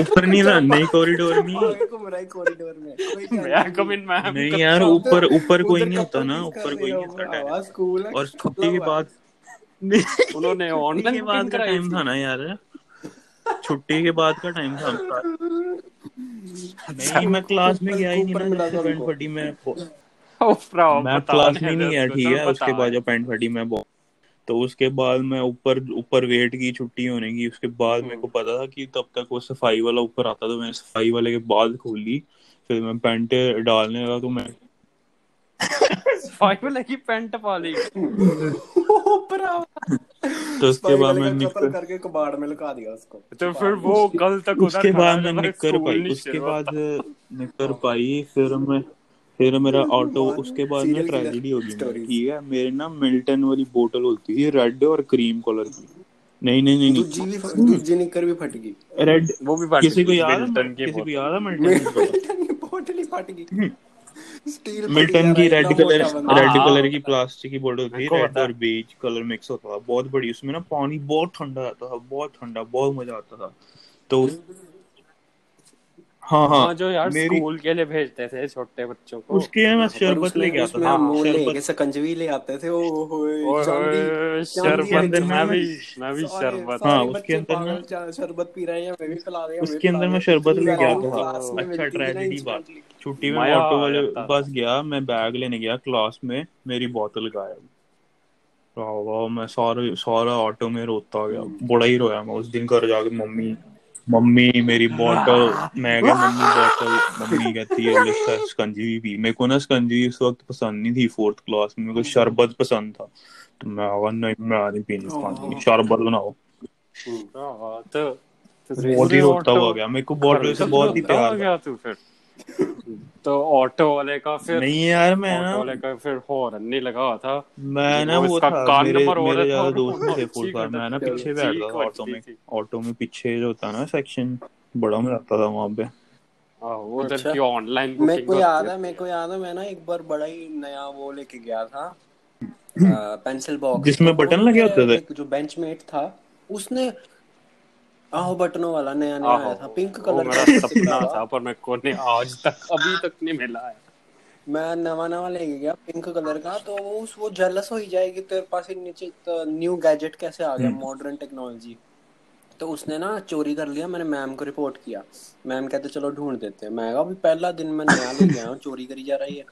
ऊपर नहीं था नहीं कॉरिडोर में। है कॉरिडोर में। [LAUGHS] नहीं। यार ऊपर ऊपर कोई नहीं होता ना ऊपर कोई नहीं होता है? और छुट्टी के बाद [LAUGHS] उन्होंने ऑनलाइन के बाद का टाइम था। ना यार। छुट्टी के बाद का टाइम था। नहीं मैं क्लास में गया ही नहीं ना। फटी मैं मैं क्लास में नहीं गया ठीक है उसके बाद जब पैंट फटी मैं बहुत तो उसके बाद मैं ऊपर ऊपर वेट की छुट्टी होने की उसके बाद मेरे को पता था कि तब तक वो सफ़ाई वाला ऊपर आता तो मैंने सफ़ाई वाले के बाद खोली फिर मैं पैंट डालने लगा तो मैं फाइव लगी पैंट पा ली ऊपर तो उसके बाद मैं निक्कर करके कबाड़ में लगा दिया उसको। तो फिर वो कल तक उसके बाद मैं रहा, पाई उसके बाद होता। पाई फिर मैं फिर मेरा ऑटो उसके बाद ना ट्रेजेडी हो गई ठीक है मेरे ना मिल्टन वाली बोतल होती थी रेड और क्रीम कलर की। नहीं नहीं नहीं दूजी भी दूजी निकर भी फट गई। रेड वो भी फट किसी को याद है मिल्टन की किसी को याद है मिल्टन की बोतल? मिल्टन की बोतल ही फट गई। स्टील मिल्टन की रेड कलर रेड हाँ। कलर की प्लास्टिक की बोतल थी रेड और बेज कलर मिक्स होता था। बहुत बड़ी उसमें ना पानी बहुत ठंडा आता था बहुत ठंडा बहुत मज़ा आता था। तो हाँ हाँ। हाँ जो यार मेरी स्कूल के लिए भेजते थे छोटे बच्चों को। उसके मैं शरबत लेके आता था। लेके सकंजवी ले आते थे ओ शरबत मैं भी मैं भी शरबत। हाँ, उसके अंदर चा- शरबत पी रहे हैं हमें भी पिला रहे हैं उसके अंदर मैं शरबत लेके आता था। अच्छा ट्रेजेडी बात। छुट्टी में ऑटो वाले बस गया मैं बैग लेने गया क्लास में मेरी बोतल गायब। वाह मैं सारे सारा ऑटो में रोता गया। बड़ा ही रोया मैं उस दिन घर जाके मम्मी। मम्मी मेरी बोतल मैं क्या मम्मी बोतल मम्मी [LAUGHS] कहती है ले स्कंजी पी मेरे को ना स्कंजी उस वक्त पसंद नहीं थी फोर्थ क्लास में। मेरे को शरबत पसंद था। तो मैं आवा नहीं मैं नहीं पीनी स्कंजी शरबत बनाओ। बहुत ही रोता हुआ गया। मेरे को बॉटल से बहुत ही प्यार था। गया तू तो ऑटो वाले का फिर नहीं यार मैं ऑटो ना वाले का फिर हॉर्न नहीं लगा हुआ था। मैं ना वो था कान मेरे नंबर हो मेरे रहा था। और दोस्त थे [LAUGHS] फुल बार मैं ना पीछे थी, बैठता था ऑटो में। ऑटो में पीछे जो होता ना सेक्शन बड़ा मज़ा आता था वहाँ पे। हाँ, वो उधर अच्छा। की ऑनलाइन मेरे को याद है मेरे को याद है मैं ना एक बार बड़ा ही नया वो लेके गया था [CLEARS THROAT] पेंसिल बॉक्स जिसमें बटन लगे होते थे? जो बेंचमेट था उसने आहो बटनों वाला नया नया आया था पिंक कलर मेरा का। सपना था पर मेरे को नहीं आज तक अभी तक नहीं मिला है। मैं नवा नवा लेके गया पिंक कलर का तो वो उस वो जेलस हो ही जाएगी तेरे पास नीचे न्यू गैजेट कैसे आ गया मॉडर्न टेक्नोलॉजी तो उसने ना चोरी कर लिया मैंने मैम को रिपोर्ट किया। मैम कहते चलो ढूंढ देते हैं। मैं कहा अभी पहला दिन मैं नया ले गया हूँ चोरी करी जा रही है।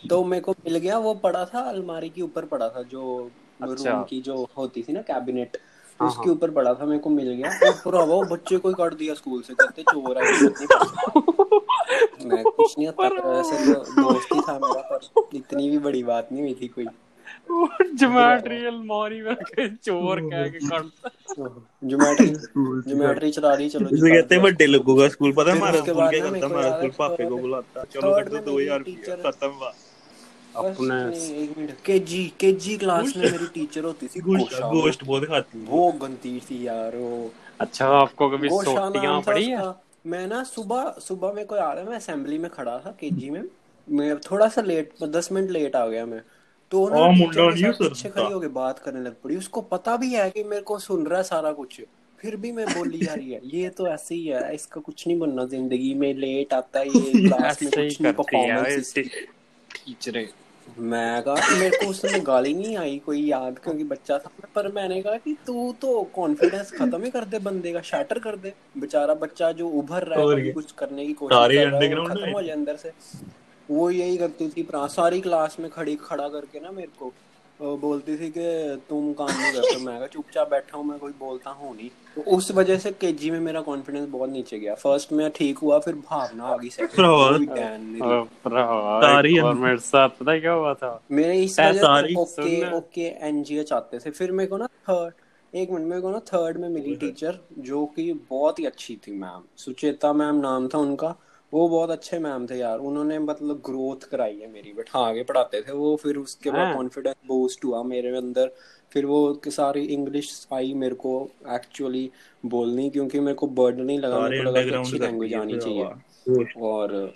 तो मेरे को मिल गया वो पड़ा था अलमारी के ऊपर पड़ा था जो अच्छा। रूम की जो होती थी ना कैबिनेट उसके ऊपर पड़ा था मेरे को मिल गया। वो पूरा वो बच्चे को ही काट दिया स्कूल से कहते चोर है मैं कुछ नहीं पर ऐसे तो दोस्त ही था मेरा पर इतनी भी बड़ी बात नहीं हुई थी कोई। ज्योमेट्री अलमारी में चोर कह के काटता ज्योमेट्री [LAUGHS] ज्योमेट्री चला रही चलो जी इसे कहते हैं बड़े लोगों का स्कूल पता है हमारा स्कूल क्या करता हमारा स्कूल है पापे को बुलाता चलो में दो दो मेरी हज़ार teacher- रुपया खत्म बात अपने नहीं, एक मिनट केजी केजी क्लास में मेरी टीचर होती थी गोश्त गोशा गोश्त बहुत खाती वो गंदी थी यार वो। अच्छा आपको कभी सोटियाँ पड़ी है? मैं ना सुबह सुबह मेरे को याद है मैं असेंबली में खड़ा था केजी में। मैं थोड़ा सा लेट दस मिनट लेट आ गया मैं। तो ना हाँ, मुंडा नहीं सर पीछे खड़ी होके बात करने लग पड़ी। उसको पता भी है कि मेरे को सुन रहा है सारा कुछ। फिर भी मैं बोली जा रही है ये तो ऐसे ही है इसका कुछ नहीं बनना ज़िंदगी में लेट आता है ये [LAUGHS] क्लास में कुछ नहीं है परफॉर्मेंस टीचरें मैं कहा मेरे को उस समय [LAUGHS] गाली नहीं आई कोई याद क्योंकि बच्चा था पर मैंने कहा कि तू तो कॉन्फिडेंस खत्म ही कर दे बंदे का शैटर कर दे। बेचारा बच्चा जो उभर रहा है कुछ करने की कोशिश कर रहा है खत्म हो। जाए अंदर से। वो यही करती थी सारी क्लास में खड़ी खड़ा करके ना मेरे को बोलती थी कि तुम काम नहीं करते। मैं कहा चुपचाप बैठा हूँ मैं कोई बोलता हूँ नहीं। तो उस वजह से केजी में मेरा कॉन्फिडेंस बहुत नीचे गया। फ़र्स्ट में ठीक हुआ फिर भावना आ गई प्रभात। सेकंड सारी और मेरे साथ पता क्या हुआ था? मेरे इस वजह से ओके ओके एनजीएच आते थे। फिर मेरे को ना थर्ड एक मिनट मेरे को ना थर्ड में मिली टीचर जो कि बहुत ही अच्छी थी मैम सुचेता मैम नाम था उनका। वो बहुत अच्छे मैम थे यार। उन्होंने मतलब ग्रोथ कराई है मेरी। बैठा के पढ़ाते थे वो फिर उसके बाद हाँ। कॉन्फिडेंस बूस्ट हुआ मेरे अंदर। फिर वो सारी इंग्लिश आई मेरे को एक्चुअली बोलनी क्योंकि मेरे को बर्ड नहीं लगा। मेरे को लगा अच्छी लैंग्वेज आनी चाहिए। और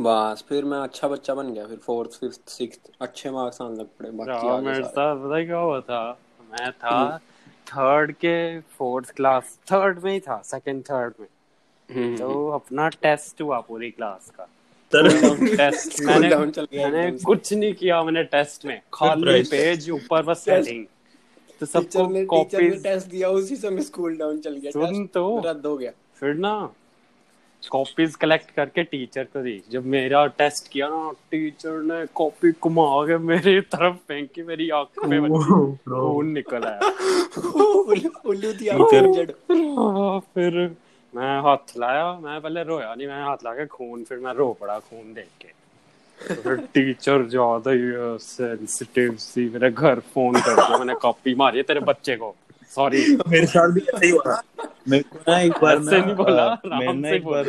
बस फिर मैं अच्छा बच्चा बन गया। फिर फोर्थ फिफ्थ सिक्स अच्छे मार्क्स आने लग पड़े। बाकी हाँ, आगे मेरे साथ पता है क्या हुआ था? मैं था हम्म। थर्ड के फोर्थ क्लास थर्ड में ही था सेकंड थर्ड में। हम्म, तो अपना टेस्ट हुआ पूरी क्लास का। टेस्ट मैंने down चल गया मैंने कुछ नहीं किया मैंने टेस्ट में। खाली पेज ऊपर बस Test. हेडिंग तो सबको कॉपीज टेस्ट दिया उसी समय स्कूल डाउन चल गया। सुन तो। रद्द हो गया। फिर ना कॉपीज कलेक्ट करके टीचर को दी। जब मेरा टेस्ट किया ना टीचर ने कॉपी घुमा के मेरी तरफ़ फेंकी मेरी आँख में खून निकल आया [LAUGHS] [LAUGHS] फिर मैं हाथ लाया मैं पहले रोया नहीं मैं हाथ लाके खून फिर मैं रो पड़ा खून देख के। तो फिर टीचर ज़्यादा ही सेंसिटिव सी मेरे घर फ़ोन कर दिया मैंने कॉपी मारी तेरे बच्चे को। सॉरी मेरे साथ भी ऐसे ही हुआ। मेरे को ना एक बार ऐसे ना नहीं बोला, आराम मैं ना से एक बार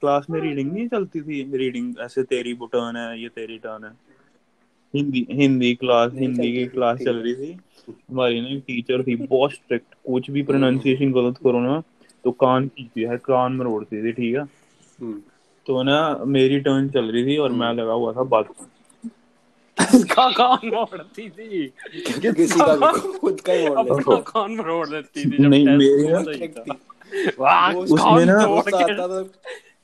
क्लास में रीडिंग नहीं चलती थी रीडिंग ऐसे तेरी टर्न है ये तेरी टर्न है। हिंदी हिंदी क्लास हिंदी की क्लास चल रही थी। हमारी ना टीचर थी बहुत स्ट्रिक्ट कुछ भी प्रोनाउंसिएशन गलत करो ना तो कान खींचती है कान मरोड़ती थी ठीक है? हम्म। तो ना मेरी टर्न चल रही थी और मैं लगा हुआ था बात। किसका कान मोड़ती थी। किसी का खुद का ही मोड़ अपना कान मरोड़ देती थी नहीं, मेरी ना- सही लेती था। वाह, उसमें ना- तोड़ गुस्सा के आता था।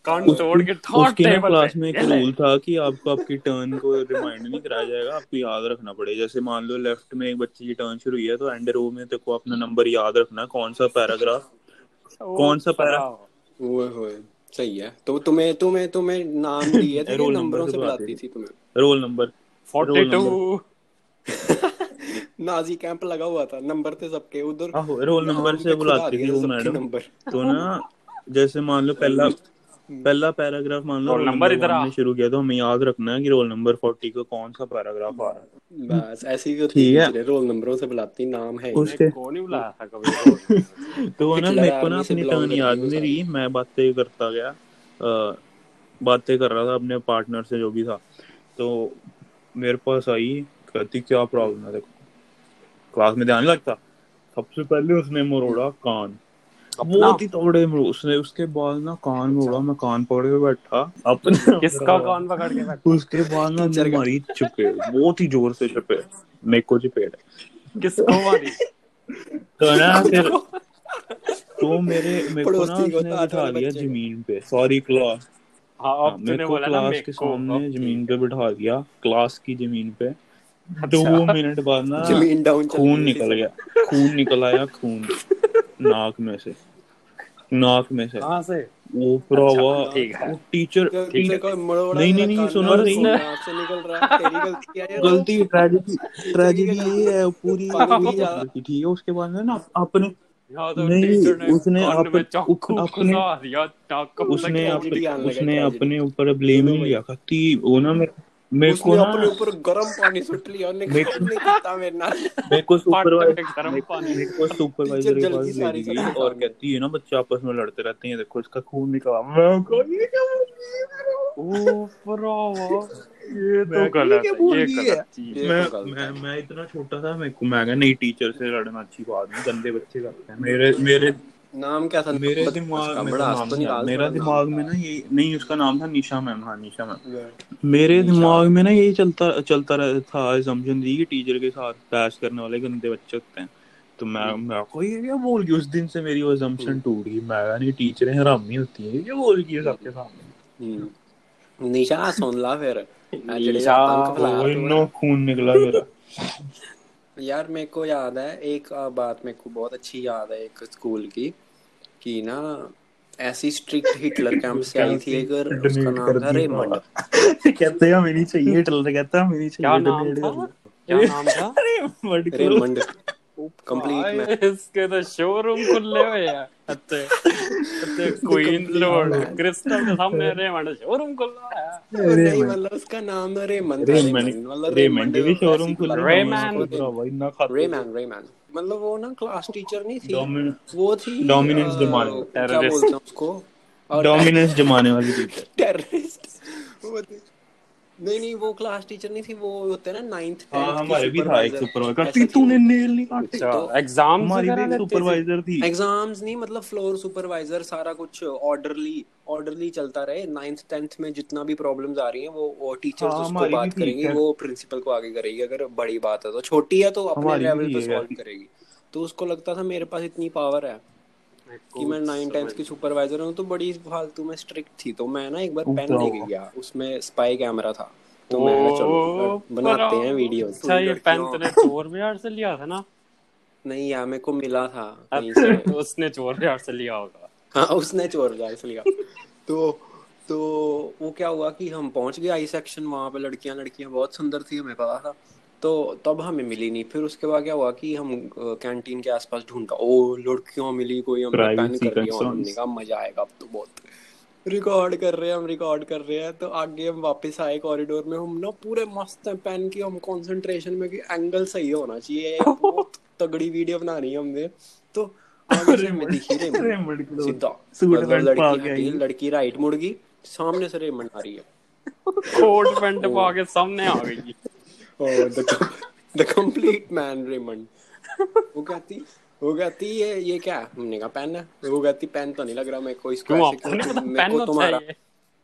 कान तोड़ के ठोक टेबल क्लास में एक रूल था कि आपको आपकी टर्न को रिमाइंड नहीं कराया जाएगा आपको याद रखना पड़ेगा जैसे मान लो लेफ़्ट में एक बच्चे की टर्न शुरू हुई है तो एंड रो में अपना नंबर याद रखना कौन सा पैराग्राफ कौन सा पैरा? ओए होए सही है। तो तुम्हें तुम्हें तुम्हें नाम दिए थे रोल नंबर से बुलाती थी। तुम्हें? Roll number forty two Nazi camp लगा हुआ था नंबर थे सबके उधर आहो रोल नंबर से बुलाती थी वो मैडम। तो ना [LAUGHS] जैसे मान लो पहला पहला पैराग्राफ मान लो रोल नंबर इधर आ। शुरू किया तो हमें याद रखना है कि रोल नंबर फोर्टी का कौन सा पैराग्राफ आ रहा है। बस ऐसी ही ठीक है। रोल नंबरों से बुलाती नाम है उस- उसके- को नहीं बुलाया था कभी? [LAUGHS] तो ना मेरे को ना अपनी टर्न याद नहीं रही मैं बातें करता गया बातें कर रहा था अपने पार्टनर से जो भी था। तो मेरे पास आई कहती क्या प्रॉब्लम है? देखो क्लास में ध्यान लगता। सबसे पहले उसने मरोड़ा कान। अपना? बहुत ही तोड़े मरो- उसने उसके बाद ना कान मरोड़ा मैं कान पकड़ के बैठा। अपने [LAUGHS] किसका कान पकड़ के बैठा? उसके बाद ना। हमारी चपेट बहुत ही ज़ोर से चपेट मेरे को चपेट किसको मारी? तो ना [LAUGHS] फिर तो मेरे मेरे को ना उसने बिठा दिया बच्चे को। ज़मीन पे सॉरी क्लास हाँ हाँ, मेरे को क्लास के सामने ज़मीन पे बिठा दिया क्लास की ज़मीन पे। अच्छा। दो मिनट बाद ना खून निकल गया खून निकल आया खून। [LAUGHS] नाक में से। नाक में से। कहाँ से? वो भरावा ठीक है। वो टीचर को नहीं, नहीं, नहीं, सुनो, नहीं, नाक से निकल रहा है तेरी गलती। गलती ट्रेजेडी [LAUGHS] ट्रेजेडी ये है पूरी पूरी ठीक है उसके बाद में ना अपने तो नहीं, उसने अपने- को उसने। अपने ऊपर ब्लेम ही लिया। कहती वो ना मैं मेरे को ना अपने ऊपर गर्म पानी सुट लिया कुछ नहीं मेरे नाल. मेरे को सुपरवाइजर में पानी। मेरे को सुपरवाइजर के पास ले गई और कहती है ना बच्चे आपस में लड़ते रहते हैं देखो इसका खून निकला। मैं कहा, ये क्या बोल रही है? ओ भरावा। ये तो गलत है ये गलत मैं तो मैं मैं इतना छोटा था को मैं कहा नहीं टीचर से लड़ना अच्छी बात नहीं गंदे बच्चे करते हैं मेरे मेरे नाम क्या था? मेरे दिमाग में बड़ा तो निकाल मेरा दिमाग में ना ये नहीं उसका नाम था निशा मैम। हाँ निशा मैम। मेरे दिमाग में ना यही चलता चलता रह- था असम्पशन थी कि टीचर के साथ बहस करने वाले गंदे बच्चे होते हैं। तो मैं मैं को ये क्या बोल गई उस दिन से मेरी वो असम्पशन टूट गई। मैं कहा, नहीं टीचरें हरामी होती हैं। ये बोल गई सबके सामने हम्म। निशा सुन ला फिर। निशा, वो इन्ना खून निकला मेरा। [LAUGHS] यार मेरे को याद है एक बात मेरे को बहुत अच्छी याद है एक स्कूल की कि ना ऐसी स्ट्रिक्ट हिटलर कैंप से आई थी एक उसका नाम था रेमंड [LAUGHS] कहते हैं हमें नहीं चाहिए हिटलर कहता है हमें नहीं चाहिए क्या नाम था क्या नाम था? रेमंड रेमंड कंप्लीट भाई, में इसके तो शोरूम खुले हुए हैं? अत्ते अत्ते क्वींस रोड क्रिस्टल के सामने रेमंड शोरूम खुला है। नहीं मतलब उसका नाम था रेमंड रेमंड रेमंड, मतलब रेमंड के शोरूम खुल रेमैन। इतना खाता रेमैन रेमैन मतलब वो ना क्लास टीचर नहीं थी वो थी Dominance अ, जमाने, हैं उसको? डोमिनेंस जमाने वाली टीचर टेररिस्ट [LAUGHS] वो थे- नहीं नहीं वो क्लास टीचर नहीं थी वो होते हैं ना नाइन्थ हाँ हमारे भी था एक सुपरवाइजर तूने नेल नहीं काटे? अच्छा तो एग्ज़ाम हमारी भी सुपरवाइजर थी। एग्ज़ाम्स नहीं मतलब फ्लोर सुपरवाइजर सारा कुछ ऑर्डरली ऑर्डरली चलता रहे। नाइन्थ टेंथ में जितना भी प्रॉब्लम्स आ रही हैं वो वो टीचर्स हाँ, उसको बात करेंगी। वो प्रिंसिपल को आगे करेगी अगर बड़ी बात है तो। छोटी है तो अपने लेवल पे सॉल्व करेगी। तो उसको लगता था मेरे पास इतनी पावर है। कि मैं नाइन टेंथ की सुपरवाइजर हूँ तो बड़ी फालतू में स्ट्रिक्ट थी। तो मैं ना एक बार पेन लेके गया उसमें स्पाई कैमरा था। तो मैं चलो बनाते हैं वीडियो अच्छा ये पेन तूने चोर बाज़ार से लिया था ना? नहीं यार मेरे को मिला था तो [LAUGHS] उसने चोर बाज़ार से लिया होगा। हाँ उसने चोर जाए इसलिए तो तो वो क्या हुआ कि हम पहुँच गए आई सेक्शन वहाँ पे लड़कियाँ लड़कियाँ बहुत सुंदर थी हमें पता था। तो तब हमें मिली नहीं। फिर उसके बाद क्या हुआ कि हम कैंटीन के आसपास ढूंढा ओ लड़कियों मिली कोई हमने पेन कर दिया. हमने कहा मज़ा आएगा अब तो बहुत। रिकॉर्ड कर रहे हैं हम रिकॉर्ड कर रहे हैं तो आगे हम वापस आए कॉरिडोर में। हम ना पूरे मस्त हैं पेन की हम कंसंट्रेशन में कि एंगल सही होना चाहिए [LAUGHS] बहुत तगड़ी वीडियो बनानी है हमने। तो आगे लड़की राइट मुड़ गई सामने से रेमंड आ रही है। [LAUGHS] कोट पैंट पा के सामने आ गई। The the complete man Raymond वो कहती वो कहती ये ये क्या? हमने कहा पेन है। वो कहती पेन तो नहीं लग रहा मेरे को इसको क्यों? क्यों- मेरे पेन को तुम्हारा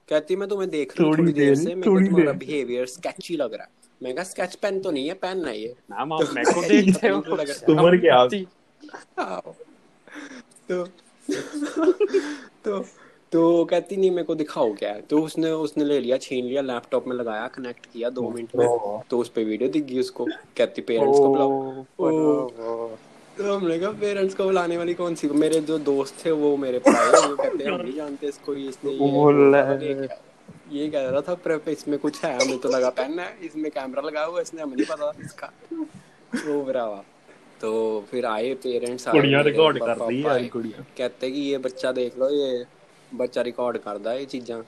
कहती मैं तुम्हें देख रही थोड़ी देर से मेरे को तुम्हारा बिहेवियर स्केची लग रहा मैं कहा स्केच पेन तो नहीं है पेन है। ये मैम आप मेरे को देखते हो लग रहा है। क्या [LAUGHS] आओ। तो [LAUGHS] तो तो कहती नहीं मेरे को दिखाओ क्या है? तो उसने उसने ले लिया छीन लिया लैपटॉप में लगाया कनेक्ट किया दो मिनट में तो उस पर वीडियो दिख गई उसको। कहती पेरेंट्स को बुलाओ। तो हमने कहा पेरेंट्स को बुलाने वाली कौन सी? मेरे जो दोस्त थे वो मेरे पढ़ाए वो कहते हैं हम नहीं जानते इसको ये इसने ये ये कह रहा था प्रेप इसमें कुछ है हमें तो लगा पेन है इसमें कैमरा लगा हुआ इसने हमें नहीं पता इसका। तो वो ब्रावा तो फिर आए पेरेंट्स आए कहते कि ये बच्चा देख लो ये बच्चा रिकॉर्ड करता है ये चीजा।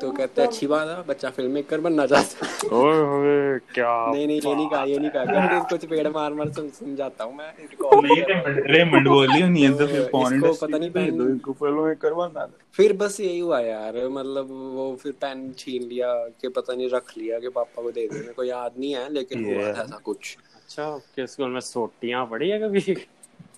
तो कहते अच्छी बात है बच्चा फ़िल्म मेकर बनना चाहता है। ओए क्या नहीं नहीं ये नहीं कहा ये नहीं कहा। कहते इसको चपेड़ मार मार समझाता हूँ मैं नहीं रेमंड रेमंड बोली नहीं तो फिर इसको पता नहीं पेन- इनको फ़िल्म में करवाना फिर बस यही हुआ यार मतलब वो फिर पेन छीन लिया कि पता नहीं रख लिया कि पापा को दे दे मेरे को याद नहीं है लेकिन हुआ था ऐसा कुछ। अच्छा आपके स्कूल में सोटियाँ पड़ी है कभी?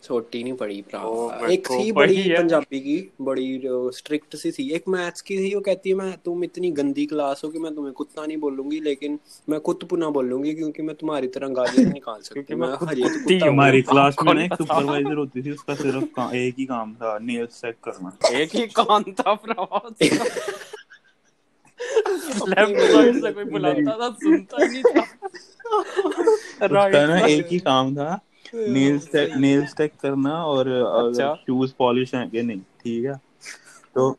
छोटी नहीं पड़ी ओ, भरा एक थी बड़ी है। पंजाबी की बड़ी स्ट्रिक्ट सी थी। एक मैथ्स की थी वो कहती है मैं तुम इतनी गंदी क्लास हो कि मैं तुम्हें कुत्ता नहीं बोलूँगी लेकिन मैं कुत्तपुना बोलूँगी क्योंकि मैं तुम्हारी तरह गालियाँ नहीं निकाल सकती। मैं मैं खुद कुत्ती कुत्ता हमारी क्लास में ना एक सुपरवाइजर होती थी उसका सिर्फ़ एक ही काम था नेल्स चेक करना। एक ही कान था प्रवास लेफ़्ट साइड से कोई बुलाता था सुनता नहीं था। ना राइट एक ही काम था नेल्स नेल्स टेक करना और अच्छा। शूज़ पॉलिश है कि नहीं ठीक है? तो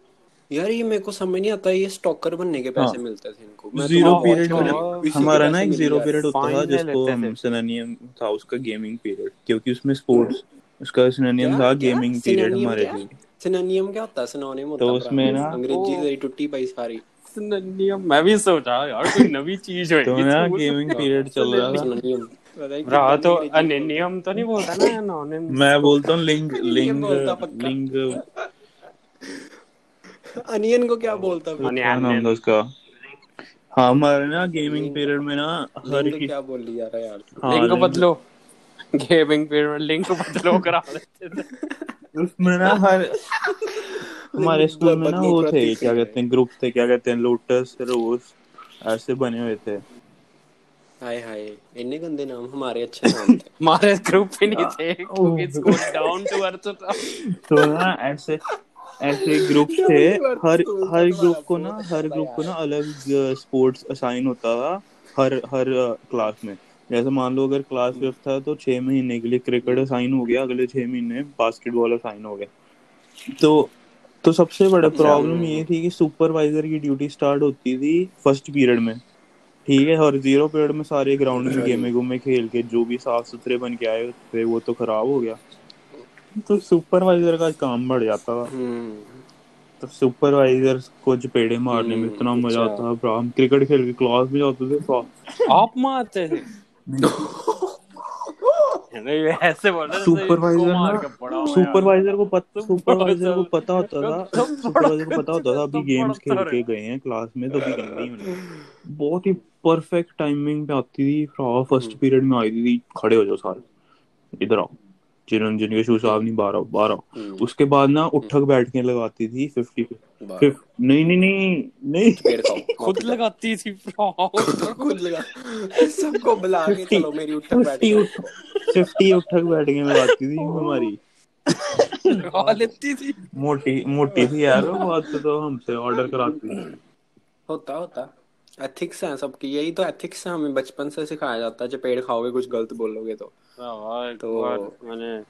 यार ये मेरे को समझ नहीं आता ये स्टॉकर बनने के पैसे हाँ। मिलते थे इनको। मैं तो ज़ीरो पीरियड हमारा ना एक ज़ीरो पीरियड होता था जिसको सिनोनियम था उसका गेमिंग पीरियड क्योंकि उसमें स्पोर्ट्स उसका सिनोनियम था गेमिंग पीरियड हमारे लिए। सिनोनियम क्या होता? है सिनोनिम होता है तो उसमें ना- अंग्रेज़ी। से टुट्टी पाई सारी। नियम मैं भी सोचा यार कोई नवी चीज़ होगी तो ना गेमिंग पीरियड चल रहा था। है रहा तो अनियम तो नहीं बोलता ना [LAUGHS] मैं बोलता हूँ लिंग [LAUGHS] लिंग लिंग [LAUGHS] अनियन को क्या बोलता है? क्या नाम था उसका? हाँ हमारे ना गेमिंग पीरियड में ना हर की क्या बोल लिया यार? हाँ, लिंक लिंग- बदलो। गेमिंग पीरियड में लिंक बदलो करा देते थे। उसमें ना हर हमारे स्कूल में ना वो थे क्या कहते हैं ग्रुप थे क्या कहते हैं लोटस रोज ऐसे बने हुए थे। हाय हाय इतने गंदे नाम हमारे अच्छे नाम थे। [LAUGHS] हमारे ग्रुप ही नहीं थे [LAUGHS] क्योंकि स्कूल डाउन टू अर्थ था। तो ना ऐसे ऐसे ग्रुप थे हर हर ग्रुप को ना हर ग्रुप को ना अलग स्पोर्ट्स असाइन होता था हर हर क्लास में। जैसे मान लो अगर क्लास फिफ्थ था तो छह महीने के लिए क्रिकेट असाइन हो गया अगले छह महीने बास्केटबॉल असाइन हो गया। तो तो सबसे बड़ा प्रॉब्लम ये थी कि सुपरवाइजर की ड्यूटी स्टार्ट होती थी फ़र्स्ट पीरियड में। ठीक है और ज़ीरो पीरियड में सारे ग्राउंड में गेमे गुमे खेल के जो भी साफ़ सुथरे बन के आए थे वो तो खराब हो गया। तो सुपरवाइजर का काम बढ़ जाता था। हम्म। तो सुपरवाइजर को चपेड़े मारने में हम्म, इतना मज़ा अच्छा। आता था हम क्रिकेट खेल के क्लास में जाते थे आप मारते थे। ऐसे बोल रहे सुपरवाइजर ना? के है। सुपरवाइजर को पता सुपरवाइजर को पता होता था। सुपरवाइजर को पता होता था अभी गेम्स खेल के गए हैं क्लास में तो अभी होने बहुत ही परफेक्ट टाइमिंग पे आती थी फ़र्स्ट हम्म। पीरियड में आई थी खड़े हो जाओ सारे। इधर आओ जिन जिनके शू साहब नहीं बारह आओ हम्म, उसके बाद ना उठक बैठने लगाती थी फिफ्टी बाहर। नहीं नहीं नहीं नहीं। [LAUGHS] खुद लगाती थी खुद लगा। सबको बुला के चलो मेरी उठक बैठ फिफ्टी फिफ्टी उठक बैठने लगाती थी हमारी। लेती थी। मोटी मोटी थी यार वो बात तो हमसे ऑर्डर कराती थी। होता होता। एथिक्स हैं सबकी यही तो एथिक्स है हमें बचपन से सिखाया जाता है चपेड़ खाओगे कुछ गलत बोलोगे तो। तो तो- मैंने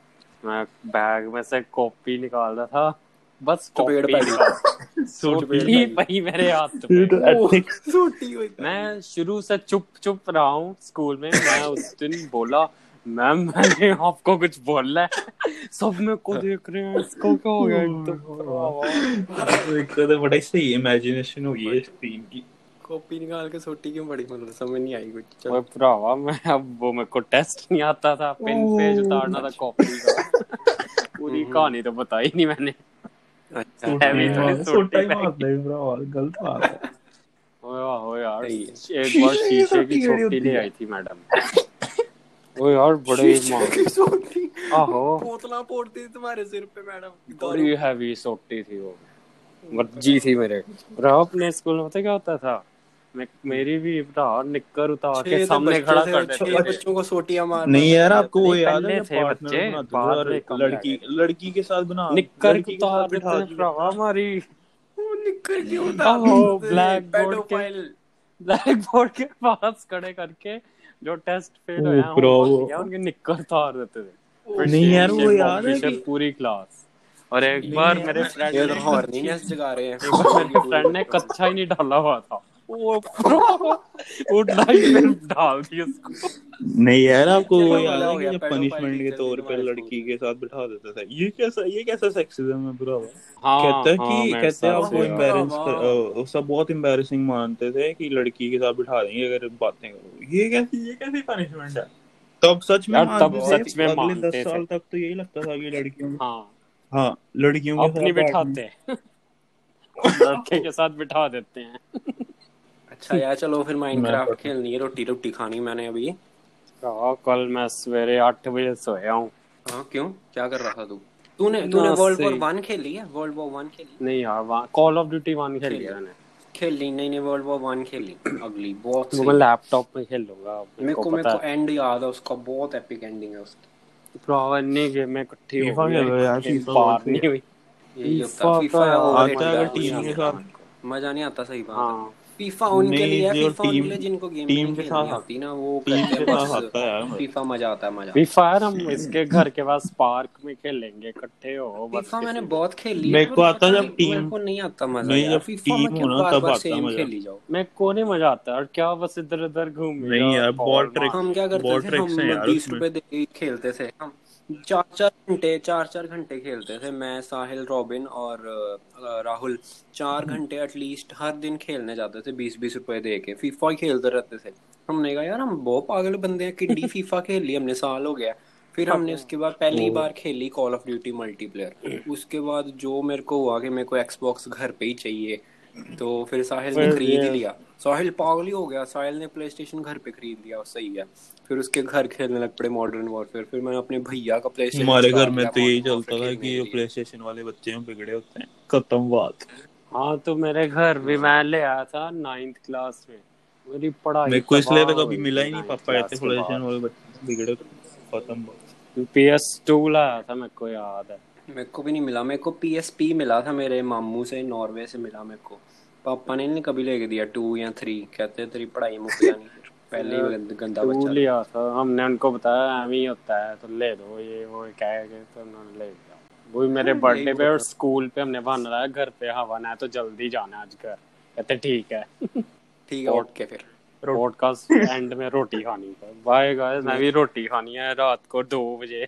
मैं बैग में से कॉपी निकाल रहा था। बस कॉपी पड़ी सोटी पई मेरे हाथ पे तो ethics छोटी हुई मैं शुरू से चुप चुप रहा हूँ स्कूल में। मैं उस दिन बोला मैम मैंने आपको कुछ बोलना है। सब मेरे को देख रहे हैं। इसको क्या हो गया? एकदम [LAUGHS] एक तो बड़ा सही इमेजिनेशन हो गई है। स्क्रीन की। कॉपी निकाल के छोटी क्यों पड़ी मतलब समझ नहीं आई कुछ। ओए चलो भरावा मैं अब वो मेरे को टेस्ट नहीं आता था। पेन पेज उतारना था कॉपी का। [LAUGHS] पूरी कहानी तो बताई नहीं मैंने। [LAUGHS] तुम्हारे सिर पे मैडम बड़ी हैवी सोटी थी वो। मर्ज़ी थी मेरे। रहा अपने स्कूल में पता क्या होता था? मैं मेरी भी भरा निक्कर उतार के सामने खड़ा कर देते बच्चों को सोटियाँ मार नहीं यार आपको वो याद है थे बच्चे, में लड़की लड़की के साथ बना निक्कर के उतार बिठा हमारी। वो निकल क्यों आहो, black board के- ब्लैक बोर्ड के पास खड़े करके जो टेस्ट फेल ओ, हुए वो वो- या उनके निक्कर उतार देते थे। नहीं यार, वो याद है कि- पूरी क्लास और एक बार यार, मेरे फ्रेंड ये ने तो [LAUGHS] हैं। एक बार मेरे फ्रेंड ने कच्चा ही नहीं डाला हुआ था। वो वो लाइट में डाल दी उसको। नहीं यार आपको वो याद है कि जब पनिशमेंट के तौर पे लड़की के साथ बिठा देता था। ये कैसा ये कैसा सेक्सिज्म है ब्रो हाँ कहता हाँ, कि कहते हैं आपको। एम्बेरेंस हाँ। सब बहुत एम्बेरेसिंग मानते थे कि लड़की के साथ बिठा देंगे अगर बातें करो। ये कैसी ये कैसी पनिशमेंट है? तब सच में तब सच में अगले दस साल तक तो यही लगता था कि लड़कियों हाँ। हाँ लड़कियों के साथ बिठाते [LAUGHS] लड़के के साथ बिठा देते हैं। अच्छा यार चलो फिर माइनक्राफ्ट खेलनी है रोटी रोटी खानी मैंने अभी। हाँ, कल मैं सवेरे आठ बजे सोया हूँ। हाँ क्यों? क्या कर रहा था तू? तूने तूने वर्ल्ड वॉर वन खेली है? वर्ल्ड वॉर वन खेली नहीं यार कॉल ऑफ़ ड्यूटी वन खेल लिया मैंने। खेली नहीं नहीं वर्ल्ड वॉर वन खेली। अगली बहुत वो मैं लैपटॉप में खेल लूँगा मेरे को मेरे को एंड याद है उसका बहुत एपिक एंडिंग है उसकी। प्रॉब्लम नहीं गेम में इकट्ठी हो गई यार, FIFA नहीं हुई। FIFA फीफा आता है अगर टीम के साथ। मज़ा नहीं आता सही बात है। हाँ। फीफा उनके लिए है फीफा उनके टीम- लिए जिनको गेम टीम के साथ आती ना वो टीम के साथ आता है यार फीफा मज़ा आता है मज़ा फायर हम इसके घर के पास पार्क में खेलेंगे इकट्ठे हो फीफा मैंने बहुत खेली है, मेरे को आता जब टीम- को नहीं आता मज़ा नहीं, जब टीम हो ना, तब आता मज़ा। खेली जाओ। मैं को नहीं मज़ा आता और क्या बस इधर उधर घूम नहीं यार, बहुत trick- हम क्या करते थे हम यार बीस उसमें। रुपए दे के खेलते थे। हम चार चार घंटे चार चार घंटे खेलते थे मैं साहिल रॉबिन और राहुल। चार घंटे एटलीस्ट हर दिन खेलने जाते थे बीस बीस रुपए दे के। फीफा ही खेलते रहते थे। हमने कहा यार हम बहुत पागल बंदे हैं किड्डी [LAUGHS] फीफा खेल ली हमने साल हो गया। फिर हमने उसके बाद पहली बार खेली कॉल ऑफ़ ड्यूटी मल्टीप्लेयर उसके बाद जो मेरे को हुआ कि मेरे को एक्सबॉक्स घर पे ही चाहिए तो फिर साहिल ने खरीद ही लिया। साहिल पागल ही हो गया। साहिल ने प्ले स्टेशन घर पे खरीद लिया सही है। फिर उसके घर खेलने लग पड़े मॉडर्न वॉरफेयर फिर मैंने अपने भैया का प्ले हमारे घर में तो यही चलता था कि ये प्ले स्टेशन वाले बच्चे हैं बिगड़े होते हैं। खत्म बात। हाँ तो मेरे घर भी मैं ले आया था नाइन्थ क्लास में। मेरी पढ़ाई मेरे को इसलिए तो कभी मिला ही नहीं पापा ऐसे प्ले स्टेशन वाले बच्चे बिगड़े खत्म बात। पी एस टू लाया था मेरे को याद है। मेरे को भी नहीं मिला मेरे को पीएसपी मिला था मेरे मामू से नॉर्वे से मिला मेरे को। पापा ने नहीं कभी लेके दिया टू या थ्री कहते तेरी पढ़ाई मुक जानी पहले ही गंदा बच्चा लिया था। हमने उनको बताया एम ही होता है तो ले दो ये वो कह के तो उन्होंने ले दिया वही मेरे हाँ, बर्थडे पे और स्कूल पे हमने बहाना लाया घर पे हवा ना है तो जल्दी जाना है आज घर। कहते ठीक है। ठीक है उठ के फिर। पॉडकास्ट एंड में रोटी खानी है। बाय गाइस मैं भी रोटी खानी है रात को दो बजे।